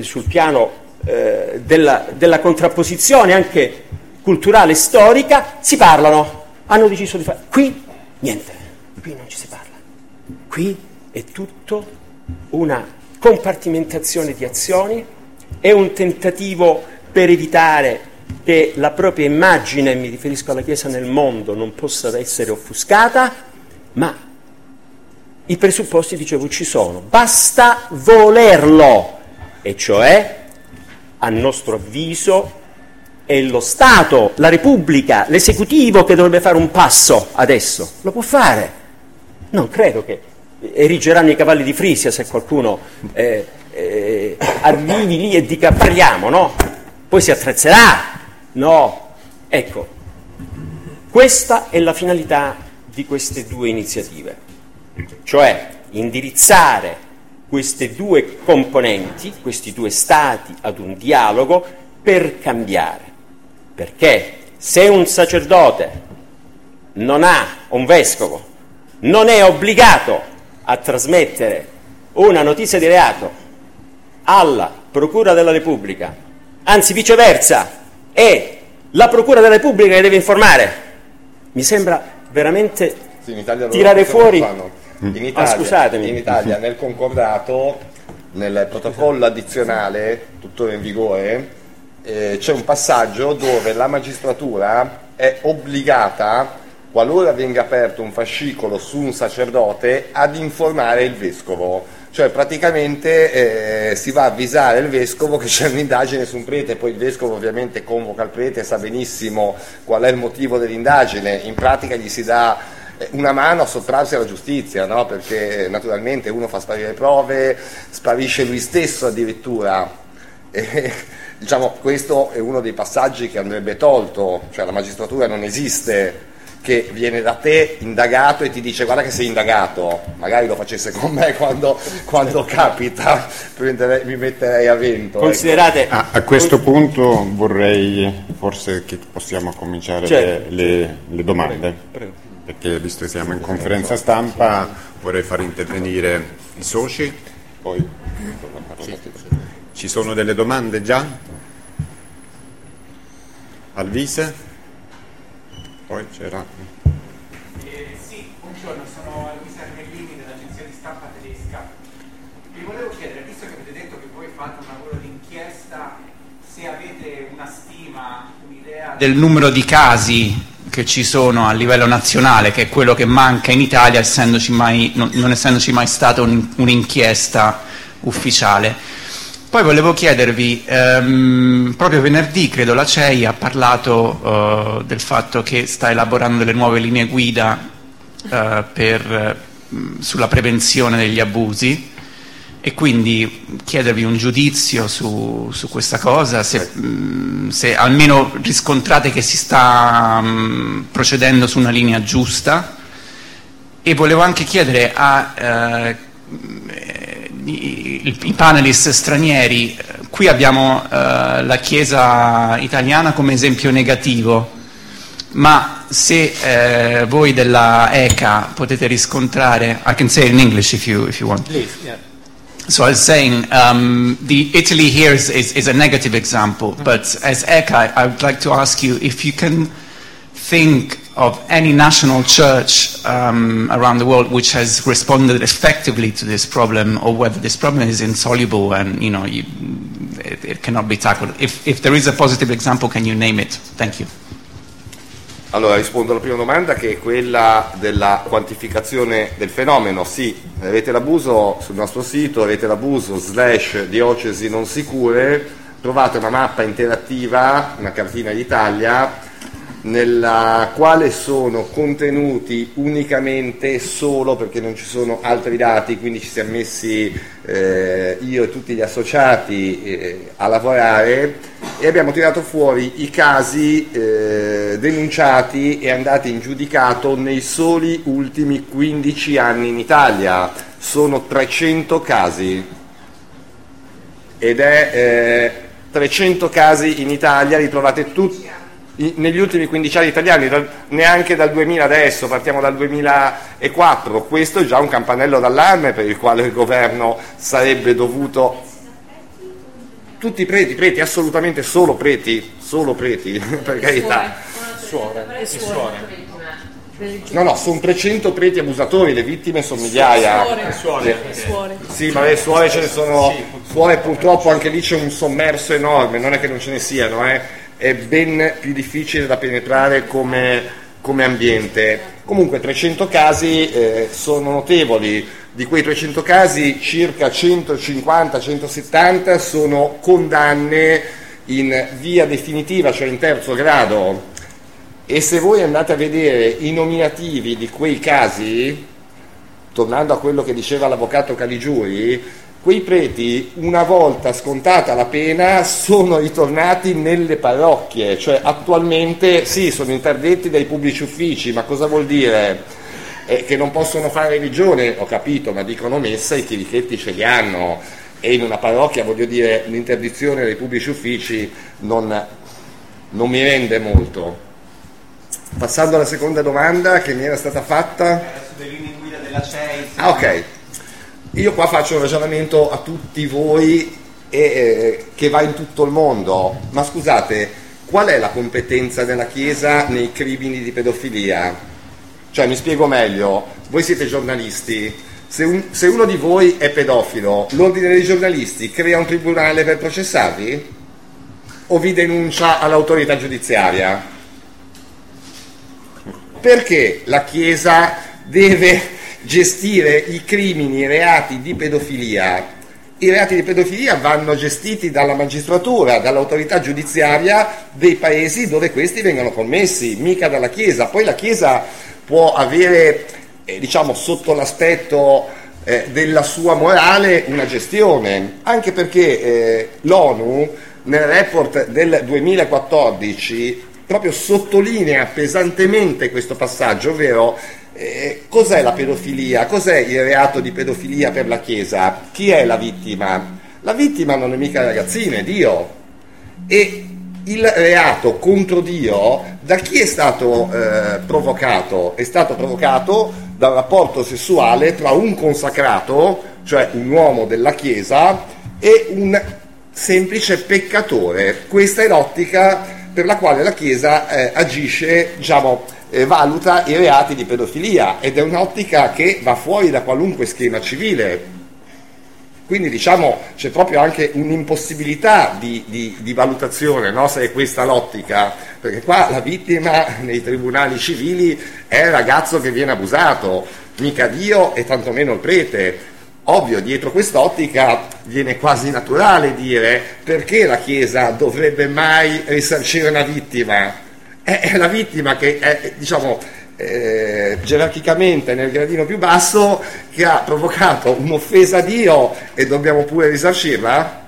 sul piano eh, della, della contrapposizione anche culturale e storica, si parlano, hanno deciso di fare. Qui niente, qui non ci si parla. Qui è tutto una compartimentazione di azioni, è un tentativo per evitare che la propria immagine, mi riferisco alla Chiesa nel mondo, non possa essere offuscata, ma i presupposti, dicevo, ci sono. Basta volerlo, e cioè, a nostro avviso, è lo Stato, la Repubblica, l'esecutivo che dovrebbe fare un passo adesso. Lo può fare. Non credo che erigeranno i cavalli di Frisia se qualcuno eh, eh, arrivi lì e dica parliamo, no? Poi si attrezzerà. No. Ecco, questa è la finalità di queste due iniziative, cioè indirizzare queste due componenti, questi due stati ad un dialogo per cambiare. Perché se un sacerdote non ha, un vescovo, non è obbligato a trasmettere una notizia di reato alla Procura della Repubblica, anzi viceversa, è la Procura della Repubblica che deve informare, mi sembra veramente sì, tirare fuori... In Italia, ah, in Italia, nel concordato, nel protocollo addizionale, tuttora in vigore, eh, c'è un passaggio dove la magistratura è obbligata, qualora venga aperto un fascicolo su un sacerdote, ad informare il vescovo. Cioè praticamente eh, si va a avvisare il vescovo che c'è un'indagine su un prete, poi il vescovo ovviamente convoca il prete, sa benissimo qual è il motivo dell'indagine, in pratica gli si dà eh, una mano a sottrarsi alla giustizia, no? perché naturalmente uno fa sparire prove, sparisce lui stesso addirittura. <laughs> E, Diciamo, questo è uno dei passaggi che andrebbe tolto, cioè la magistratura non esiste che viene da te indagato e ti dice guarda che sei indagato, magari lo facesse con me <laughs> quando, quando capita, mi metterei a vento. Ecco. Considerate... Ecco. A, a, questo punto vorrei forse che possiamo cominciare certo. le, le, le, domande, prego, prego. perché visto che siamo in conferenza stampa vorrei far intervenire i soci, poi... Sì. Ci sono delle domande già? Alvise? Poi c'era. Eh, sì, buongiorno, sono Alvise Armellini dell'agenzia di stampa tedesca. Vi volevo chiedere, visto che avete detto che voi fate un lavoro di inchiesta, se avete una stima, un'idea del numero di casi che ci sono a livello nazionale, che è quello che manca in Italia, essendoci mai, non, non essendoci mai stata un, un'inchiesta ufficiale. Poi volevo chiedervi, ehm, proprio venerdì credo la CEI ha parlato eh, del fatto che sta elaborando delle nuove linee guida eh, per, mh, sulla prevenzione degli abusi. E quindi chiedervi un giudizio su, su questa cosa, se, mh, se, almeno riscontrate che si sta mh, procedendo su una linea giusta. E volevo anche chiedere a... Eh, i, i panelist stranieri, qui abbiamo eh, la Chiesa italiana come esempio negativo, ma se eh, voi della ECA potete riscontrare, I can say in English if you, if you want. Please, yeah. So I was saying, um, the Italy here is, is, is, a negative example, mm -hmm. but as ECA, I would like to ask you if you can think of any national church um, around the world which has responded effectively to this problem, or whether this problem is insoluble and you know you, it, it, cannot be tackled. If, if there is a positive example, can you name it? Thank you. Allora rispondo alla prima domanda che è quella della quantificazione del fenomeno. Sì, avete l'abuso sul nostro sito, avete l'abuso slash diocesi non sicure, trovate una mappa interattiva, una cartina d'Italia, nella quale sono contenuti unicamente solo perché non ci sono altri dati, quindi ci siamo messi eh, io e tutti gli associati eh, a lavorare e abbiamo tirato fuori i casi eh, denunciati e andati in giudicato nei soli ultimi 15 anni in Italia. Sono 300 casi ed è 300 casi in Italia, li trovate tutti negli ultimi 15 anni italiani, neanche dal 2000 adesso, partiamo dal 2004, questo è già un campanello d'allarme per il quale il governo sarebbe dovuto... Tutti preti, preti, assolutamente solo preti, solo preti, <laughs> per carità. Suore. Suore. No, no, sono 300 preti abusatori, le vittime sono migliaia. Suore. Suore. Sì, ma le suore ce ne sono, suore purtroppo anche lì c'è un sommerso enorme, non è che non ce ne siano, eh è ben più difficile da penetrare come, come ambiente. Comunque 300 casi eh, sono notevoli, di quei 300 casi circa 150-170 sono condanne in via definitiva, cioè in terzo grado. E se voi andate a vedere i nominativi di quei casi, tornando a quello che diceva l'avvocato Caligiuri, quei preti, una volta scontata la pena, sono ritornati nelle parrocchie, cioè attualmente sì, sono interdetti dai pubblici uffici, ma cosa vuol dire? Eh, che non possono fare religione, ho capito, ma dicono messa, i chirichetti ce li hanno e in una parrocchia, voglio dire, l'interdizione dei pubblici uffici non, non mi rende molto. Passando alla seconda domanda che mi era stata fatta. Sulle linee guida della CEI. Ah, ok. Io qua faccio un ragionamento a tutti voi e, eh, che va in tutto il mondo, ma scusate, qual è la competenza della Chiesa nei crimini di pedofilia? Cioè, mi spiego meglio, voi siete giornalisti, se, un, se uno di voi è pedofilo, l'ordine dei giornalisti crea un tribunale per processarvi? O vi denuncia all'autorità giudiziaria? Perché la Chiesa deve gestire i crimini, i reati di pedofilia. I reati di pedofilia vanno gestiti dalla magistratura, dall'autorità giudiziaria dei paesi dove questi vengono commessi, mica dalla Chiesa. Poi la Chiesa può avere, eh, diciamo, sotto l'aspetto eh, della sua morale una gestione, anche perché eh, l'ONU nel report del 2014 proprio sottolinea pesantemente questo passaggio, ovvero eh, cos'è la pedofilia? Cos'è il reato di pedofilia per la Chiesa? Chi è la vittima? La vittima non è mica la ragazzina, è Dio. E il reato contro Dio da chi è stato eh, provocato? È stato provocato dal rapporto sessuale tra un consacrato, cioè un uomo della Chiesa, e un semplice peccatore. Questa è l'ottica per la quale la Chiesa eh, agisce, diciamo, eh, valuta i reati di pedofilia ed è un'ottica che va fuori da qualunque schema civile. Quindi diciamo c'è proprio anche un'impossibilità di, di, di valutazione, no? se è questa l'ottica, perché qua la vittima nei tribunali civili è il ragazzo che viene abusato, mica Dio e tantomeno il prete. Ovvio, dietro quest'ottica viene quasi naturale dire perché la Chiesa dovrebbe mai risarcire una vittima? È, la vittima che è, diciamo, eh, gerarchicamente nel gradino più basso che ha provocato un'offesa a Dio e dobbiamo pure risarcirla?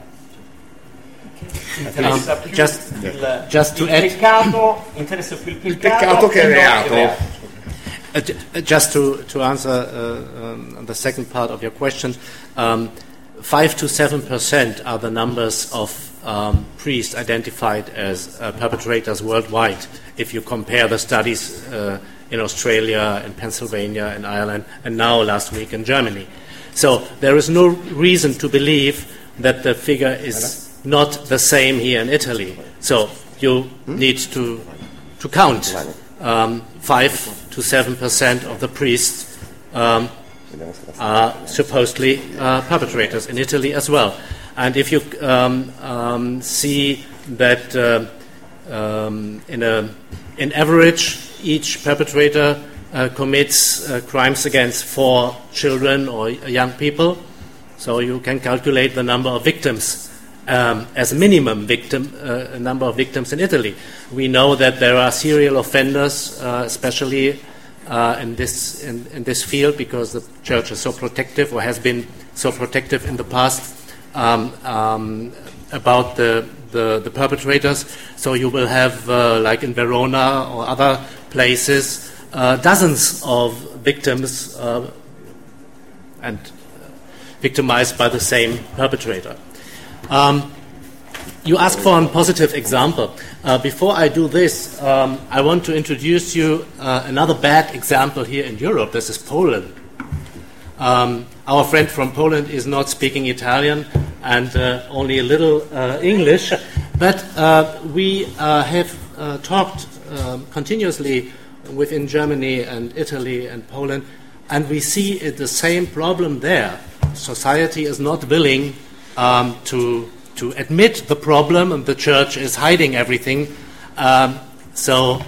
Um, just, il, just il add, peccato, interessa più il peccato, Il peccato che il non reato. Uh, uh, just to, to answer uh, um, the second part of your question, um, 5 to 7 percent are the numbers of um, priests identified as uh, perpetrators worldwide if you compare the studies uh, in Australia, in Pennsylvania, in Ireland, and now last week in Germany. So there is no reason to believe that the figure is not the same here in Italy. So you need to, to count um, 5 to 7 percent of the priests um, are supposedly uh, perpetrators in Italy as well. And if you um, um, see that uh, um, in, a, in average each perpetrator uh, commits uh, crimes against four children or young people, so you can calculate the number of victims um, as minimum victim, uh, number of victims in Italy. We know that there are serial offenders, uh, especially uh, in, this, in, in, this field, because the church is so protective or has been so protective in the past um, um, about the, the, the, perpetrators. So you will have, uh, like in Verona or other places, uh, dozens of victims uh, and victimized by the same perpetrator. Um, you ask for a positive example. Uh, before I do this, um, I want to introduce you uh, another bad example here in Europe. This is Poland. Um, our friend from Poland is not speaking Italian and uh, only a little uh, English, but uh, we uh, have talked um, continuously within Germany and Italy and Poland, and we see the same problem there. Society is not willing um, to to admit the problem, and the church is hiding everything. Um, so,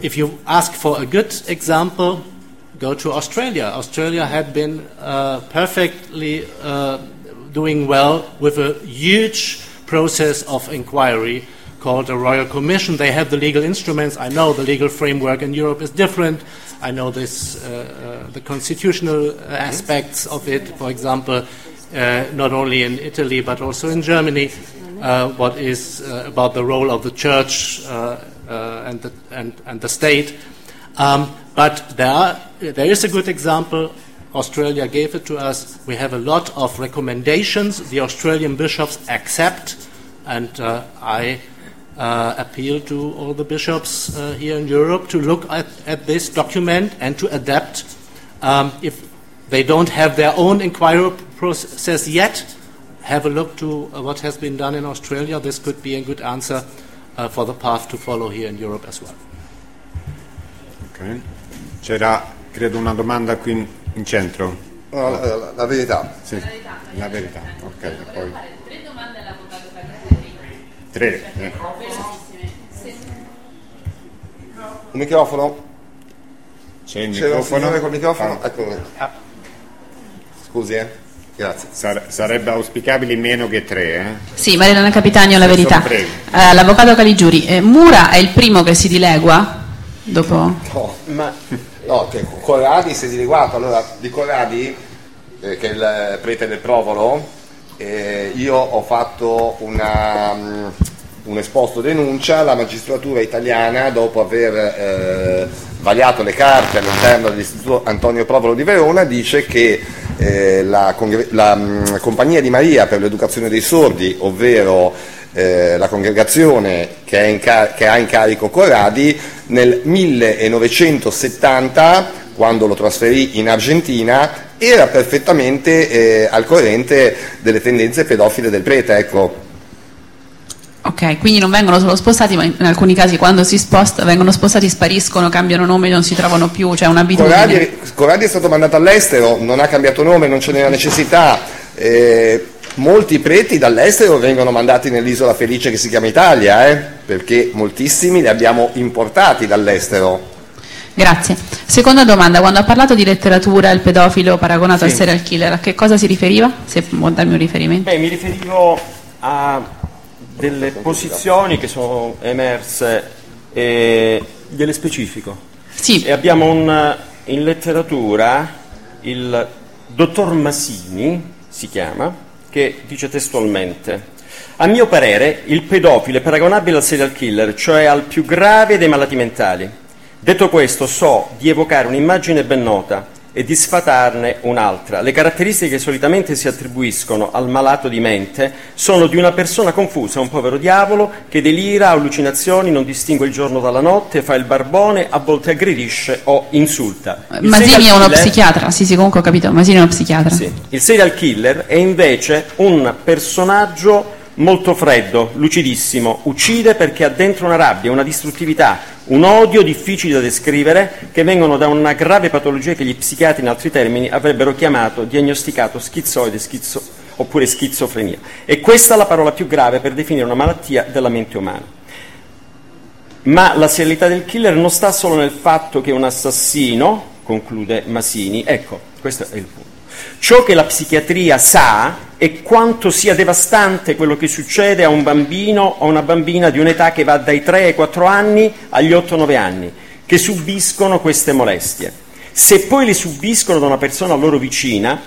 if you ask for a good example, go to Australia. Australia had been uh, perfectly uh, doing well with a huge process of inquiry called a royal commission. They have the legal instruments. I know the legal framework in Europe is different. I know this, uh, uh the constitutional aspects of it. For example, uh, not only in Italy but also in Germany, uh, what is about the role of the church and, the, and, and, the state. Um, but there, are, there is a good example. Australia gave it to us. We have a lot of recommendations the Australian bishops accept, and I uh, appeal to all the bishops uh, here in Europe to look at, at, this document and to adapt. Um, if they don't have their own inquiry process yet, have a look to uh, what has been done in Australia. This could be a good answer uh, for the path to follow here in Europe as well. Okay. C'era, credo, una domanda qui in, in centro. No, la, la, verità. Sì, la verità. Ok, poi. Tre domande all'avvocato Tre. Eh. Un microfono? C'è il microfono? C'è il microfono? Ah. Eccolo. Scusi, eh. Grazie. Sare- sarebbe auspicabile meno che tre, eh? Sì, Marilena Capitagno, la verità. Eh, l'avvocato Caligiuri, eh, Mura è il primo che si dilegua? Dopo... No, ma, no che Corradi si è dileguato. Allora, di Corradi, eh, che è il prete del Provolo, eh, io ho fatto una, um, un esposto denuncia alla magistratura italiana dopo aver eh, vagliato le carte all'interno dell'Istituto Antonio Provolo di Verona, dice che eh, la, la mh, Compagnia di Maria per l'Educazione dei Sordi, ovvero eh, la congregazione che, car- che, ha in carico Corradi, nel 1970, quando lo trasferì in Argentina, era perfettamente eh, al corrente delle tendenze pedofile del prete. Ecco. Ok, quindi non vengono solo spostati, ma in alcuni casi quando si sposta vengono spostati, spariscono, cambiano nome, non si trovano più, c'è cioè un'abitudine. Corradi, Corradi, è stato mandato all'estero, non ha cambiato nome, non ce n'era necessità. Eh, molti preti dall'estero vengono mandati nell'isola felice che si chiama Italia, eh, perché moltissimi li abbiamo importati dall'estero. Grazie. Seconda domanda, quando ha parlato di letteratura, il pedofilo paragonato sì. al serial killer, a che cosa si riferiva? Se può darmi un riferimento. Beh, mi riferivo a delle posizioni che sono emerse e gliele specifico. Sì. E abbiamo un, in letteratura il dottor Masini, si chiama, che dice testualmente a mio parere il pedofilo è paragonabile al serial killer, cioè al più grave dei malati mentali. Detto questo, so di evocare un'immagine ben nota, e di sfatarne un'altra. Le caratteristiche che solitamente si attribuiscono al malato di mente sono di una persona confusa, un povero diavolo che delira, ha allucinazioni, non distingue il giorno dalla notte, fa il barbone, a volte aggredisce o insulta. Il Masini è uno killer, psichiatra, sì sì comunque ho capito, Masini è uno psichiatra. Sì. Il serial killer è invece un personaggio molto freddo, lucidissimo, uccide perché ha dentro una rabbia, una distruttività, un odio difficile da descrivere che vengono da una grave patologia che gli psichiatri in altri termini avrebbero chiamato diagnosticato schizoide schizo, oppure schizofrenia. E questa è la parola più grave per definire una malattia della mente umana. Ma la serialità del killer non sta solo nel fatto che è un assassino, conclude Masini, ecco, questo è il punto. Ciò che la psichiatria sa e quanto sia devastante quello che succede a un bambino o a una bambina di un'età che va dai 3 ai 4 anni agli 8-9 anni, che subiscono queste molestie. Se poi le subiscono da una persona loro vicina,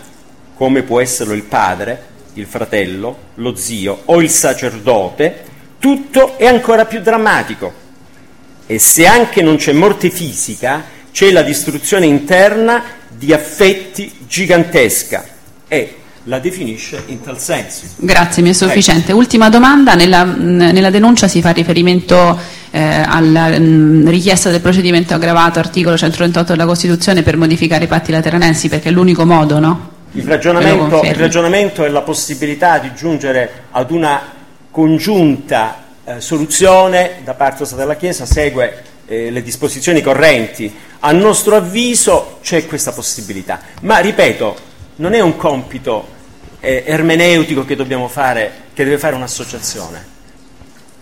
come può esserlo il padre, il fratello, lo zio o il sacerdote, tutto è ancora più drammatico. E se anche non c'è morte fisica, c'è la distruzione interna di affetti gigantesca e la definisce in tal senso. Grazie, mi è sufficiente. Ultima domanda, nella, nella denuncia si fa riferimento eh, alla mh, richiesta del procedimento aggravato, articolo 138 della Costituzione, per modificare i patti lateranensi, perché è l'unico modo, no? Il ragionamento, il ragionamento è la possibilità di giungere ad una congiunta eh, soluzione da parte della Chiesa, segue eh, le disposizioni correnti. A nostro avviso c'è questa possibilità, ma ripeto, non è un compito eh, ermeneutico che dobbiamo fare, che deve fare un'associazione.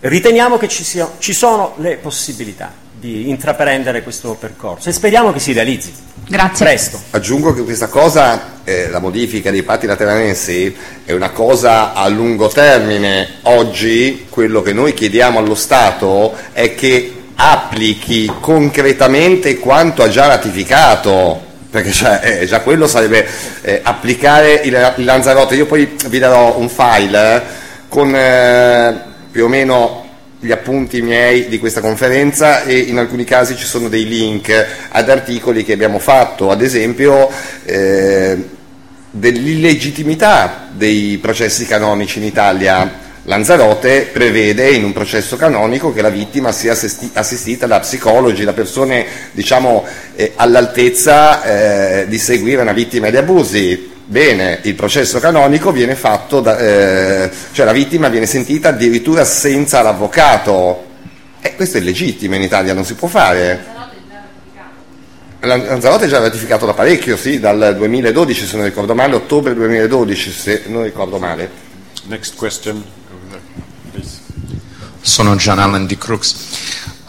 Riteniamo che ci, sia, ci sono le possibilità di intraprendere questo percorso e speriamo che si realizzi. Grazie. Presto. Aggiungo che questa cosa, eh, la modifica dei patti lateranensi, è una cosa a lungo termine. Oggi quello che noi chiediamo allo Stato è che applichi concretamente quanto ha già ratificato perché già, eh, già quello sarebbe eh, applicare il, il, Lanzarote. Io poi vi darò un file eh, con eh, più o meno gli appunti miei di questa conferenza e in alcuni casi ci sono dei link ad articoli che abbiamo fatto, ad esempio eh, dell'illegittimità dei processi canonici in Italia Lanzarote prevede in un processo canonico che la vittima sia assistita da psicologi, da persone diciamo, eh, all'altezza eh, di seguire una vittima di abusi. Bene, il processo canonico viene fatto, da, eh, cioè la vittima viene sentita addirittura senza l'avvocato. E questo è legittimo in Italia, non si può fare. Lanzarote è già ratificato da parecchio, sì, dal 2012 se non ricordo male, ottobre 2012 se non ricordo male. Next question. Sono Gian Allen di Crux.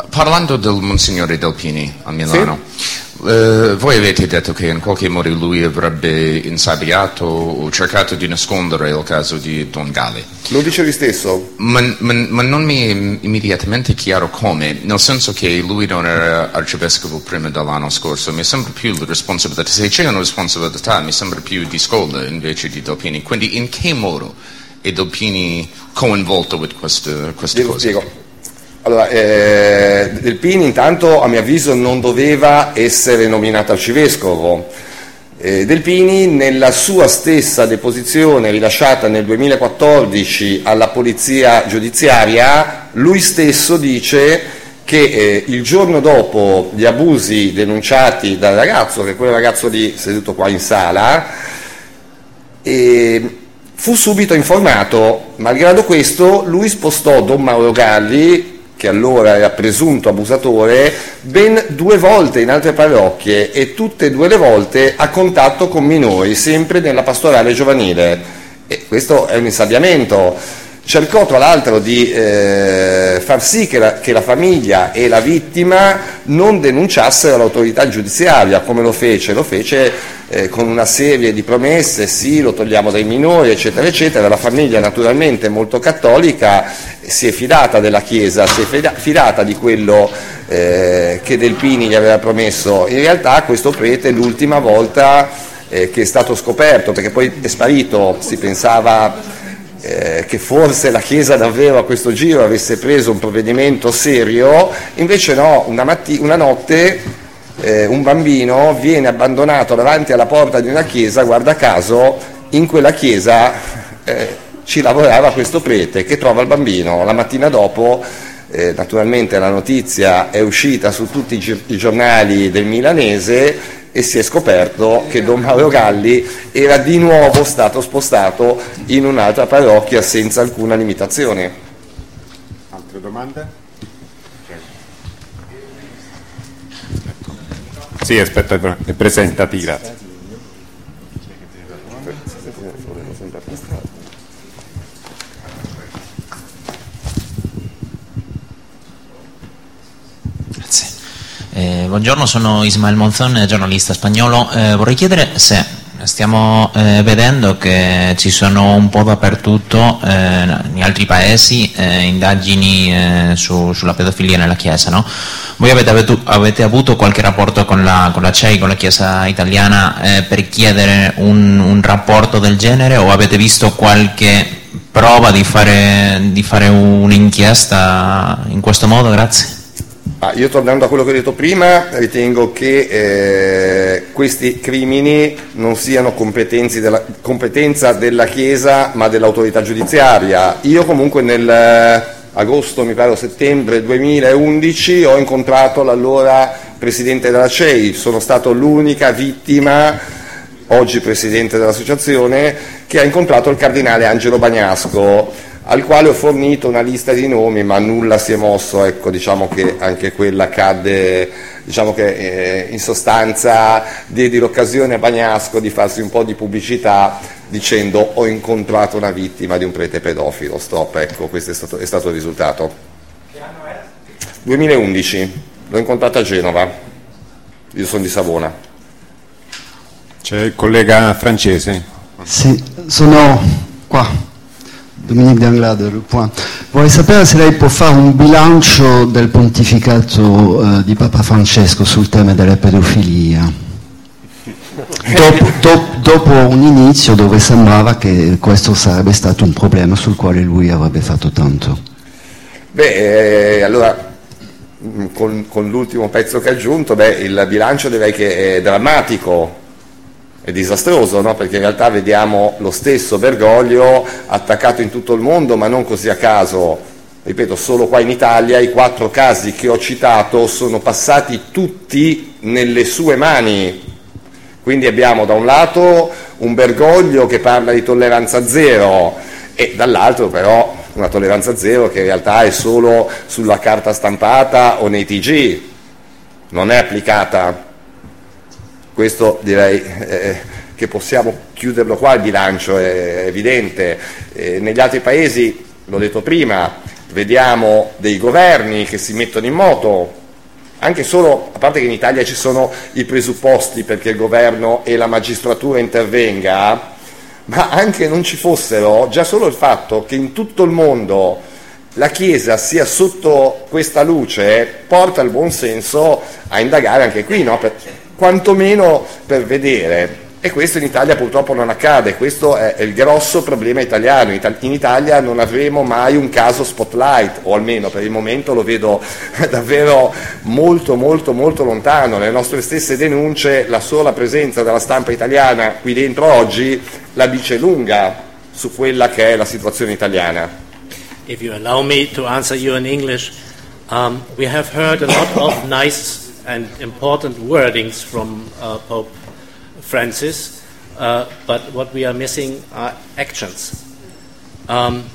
Parlando del Monsignore Delpini a Milano, sì. eh, voi avete detto che in qualche modo lui avrebbe insabbiato o cercato di nascondere il caso di Don Gali. Lo dice lui stesso? Ma, ma, ma, non mi è immediatamente chiaro come, nel senso che lui non era arcivescovo prima dell'anno scorso, mi sembra più la responsabilità, se c'è una responsabilità mi sembra più di Scola invece di Delpini, quindi in che modo è Delpini coinvolto in queste, queste cose? Spiego. Allora, eh, Delpini intanto a mio avviso non doveva essere nominato arcivescovo. Eh, Delpini nella sua stessa deposizione rilasciata nel 2014 alla polizia giudiziaria, lui stesso dice che eh, il giorno dopo gli abusi denunciati dal ragazzo, che è quel ragazzo lì seduto qua in sala, eh, fu subito informato. Malgrado questo, lui spostò Don Mauro Galli, che allora era presunto abusatore, ben due volte in altre parrocchie e tutte e due le volte a contatto con minori, sempre nella pastorale giovanile. E questo è un insabbiamento cercò tra l'altro di eh, far sì che la, che la, famiglia e la vittima non denunciassero l'autorità giudiziaria, come lo fece, lo fece eh, con una serie di promesse, sì, lo togliamo dai minori, eccetera, eccetera. La famiglia naturalmente molto cattolica si è fidata della Chiesa, si è fidata di quello eh, che Delpini gli aveva promesso. In realtà questo prete l'ultima volta eh, che è stato scoperto, perché poi è sparito, si pensava eh, che forse la Chiesa davvero a questo giro avesse preso un provvedimento serio, invece no, una, matti- una notte eh, un bambino viene abbandonato davanti alla porta di una chiesa, guarda caso in quella chiesa eh, ci lavorava questo prete che trova il bambino, la mattina dopo eh, naturalmente la notizia è uscita su tutti i, gi- i giornali del milanese e si è scoperto che Don Mauro Galli era di nuovo stato spostato in un'altra parrocchia senza alcuna limitazione. Altre domande? Sì, aspetta, è presentati, Eh, buongiorno, sono Ismael Monzon, giornalista spagnolo. Eh, vorrei chiedere se Stiamo eh, vedendo che ci sono un po' dappertutto eh, in altri paesi eh, indagini eh, su, sulla pedofilia nella Chiesa. No? Voi avete, avuto, avete, avuto qualche rapporto con la, con la CEI, con la Chiesa italiana, per chiedere un, un, rapporto del genere o avete visto qualche prova di fare, di fare un'inchiesta in questo modo? Grazie. Ah, io tornando a quello che ho detto prima, ritengo che eh, questi crimini non siano della, competenza della Chiesa ma dell'autorità giudiziaria. Io comunque nel eh, agosto, mi pare settembre 2011, ho incontrato l'allora Presidente della CEI, sono stato l'unica vittima, oggi Presidente dell'associazione, che ha incontrato il Cardinale Angelo Bagnasco al quale ho fornito una lista di nomi ma nulla si è mosso, ecco, diciamo che anche quella cadde, diciamo che eh, in sostanza diedi l'occasione a Bagnasco di farsi un po' di pubblicità dicendo ho incontrato una vittima di un prete pedofilo, stop, ecco, questo è stato, è stato il risultato. Che anno è? 2011, l'ho incontrato a Genova, io sono di Savona. C'è il collega francese? Sì, sono qua. Dominique Danglade, point. Vorrei sapere se lei può fare un bilancio del pontificato uh, di Papa Francesco sul tema della pedofilia. <laughs> Dopo, dopo, dopo, un inizio dove sembrava che questo sarebbe stato un problema sul quale lui avrebbe fatto tanto. Beh, eh, allora con, con, l'ultimo pezzo che ha aggiunto, beh, il bilancio direi che è drammatico, è disastroso, no? perché in realtà vediamo lo stesso Bergoglio attaccato in tutto il mondo, ma non così a caso. Ripeto, solo qua in Italia i quattro casi che ho citato sono passati tutti nelle sue mani. Quindi abbiamo da un lato un Bergoglio che parla di tolleranza zero e dall'altro però una tolleranza zero che in realtà è solo sulla carta stampata o nei TG, non è applicata questo direi eh, che possiamo chiuderlo qua, il bilancio è evidente. Eh, negli altri paesi, l'ho detto prima, vediamo dei governi che si mettono in moto, anche solo, a parte che in Italia ci sono i presupposti perché il governo e la magistratura intervenga, ma anche non ci fossero, già solo il fatto che in tutto il mondo la Chiesa sia sotto questa luce porta il buon senso a indagare anche qui, no? Quantomeno per vedere. E questo in Italia purtroppo non accade, questo è, il grosso problema italiano. In Italia non avremo mai un caso spotlight, o almeno per il momento lo vedo <laughs> davvero molto molto molto lontano. Nelle nostre stesse denunce la sola presenza della stampa italiana qui dentro oggi la dice lunga su quella che è la situazione italiana. If you allow me to answer you in English, um, we have heard a lot of nice and important wordings from uh, Pope Francis, uh, but what we are missing are actions. Um,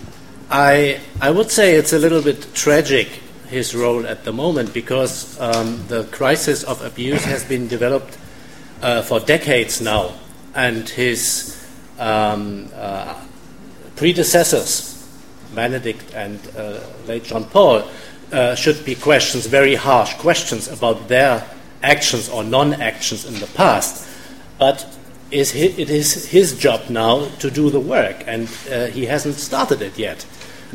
I, I would say it's a little bit tragic, his role at the moment, because um, the crisis of abuse has been developed uh, for decades now, and his um, uh, predecessors, Benedict and uh, late John Paul, uh, should be questions, very harsh questions about their actions or non actions in the past. But is it is his job now to do the work, and uh, he hasn't started it yet.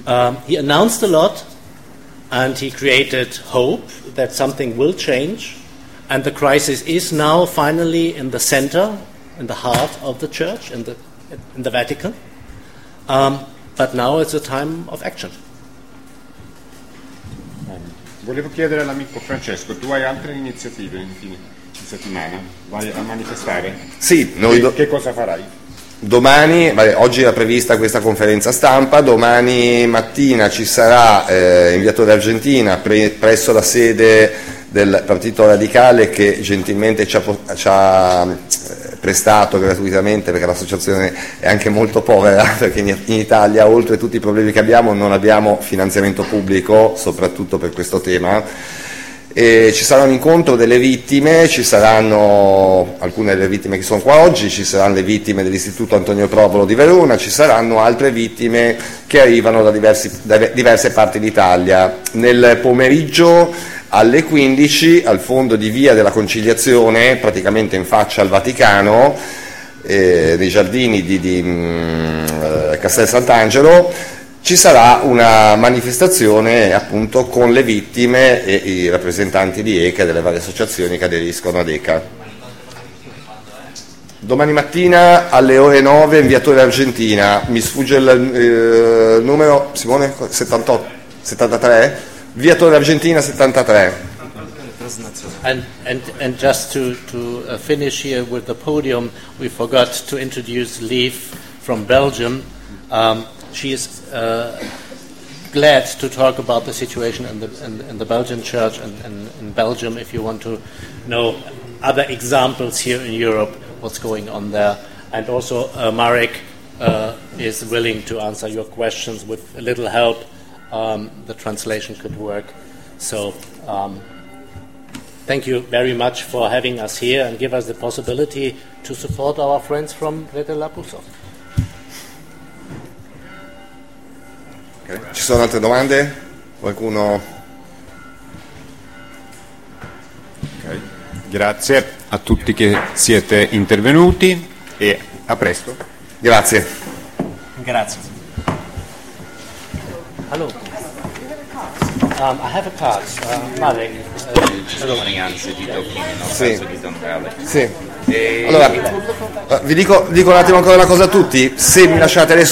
Um, he announced a lot, and he created hope that something will change, and the crisis is now finally in the center, in the heart of the church, in the, in the Vatican. Um, but now it's a time of action. Volevo chiedere all'amico Francesco, tu hai altre iniziative in fine di settimana? Vai a manifestare? Sì, noi do- che cosa farai? Domani, vabbè, oggi era prevista questa conferenza stampa, domani mattina ci sarà eh, in Via Torre Argentina pre- presso la sede del Partito Radicale che gentilmente ci ha, ci ha prestato gratuitamente perché l'associazione è anche molto povera <laughs> perché in Italia oltre a tutti i problemi che abbiamo non abbiamo finanziamento pubblico soprattutto per questo tema e ci sarà un incontro delle vittime, ci saranno alcune delle vittime che sono qua oggi, ci saranno le vittime dell'Istituto Antonio Provolo di Verona, ci saranno altre vittime che arrivano da, diversi, da diverse parti d'Italia. Nel pomeriggio alle 15 al fondo di Via della Conciliazione, praticamente in faccia al Vaticano, eh, nei giardini di, di mm, eh, Castel Sant'Angelo, ci sarà una manifestazione appunto con le vittime e i rappresentanti di ECA e delle varie associazioni che aderiscono ad ECA. Domani mattina alle ore 9 in Viatore Argentina, mi sfugge il eh, numero, Simone? 78, 73? Argentina 73. And, and, and just to, to uh, finish here with the podium, we forgot to introduce Leaf from Belgium. Um, she is uh, glad to talk about the situation in the, in, in the Belgian church and, and in Belgium if you want to know other examples here in Europe, what's going on there. And also, uh, Marek uh, is willing to answer your questions with a little help. Um, the translation could work. So, um, thank you very much for having us here and give us the possibility to support our friends from Rete Lapusov. Ok. Ci sono altre domande? Qualcuno? Ok. Grazie a tutti che siete intervenuti e a presto. Grazie. Grazie. Hello. Um, I have a card. Uh, Marek. di Dauphine nel Sì. caso di Don Valley. Sì. E- Allora, vi dico, dico un attimo ancora una cosa a tutti, se mi lasciate adesso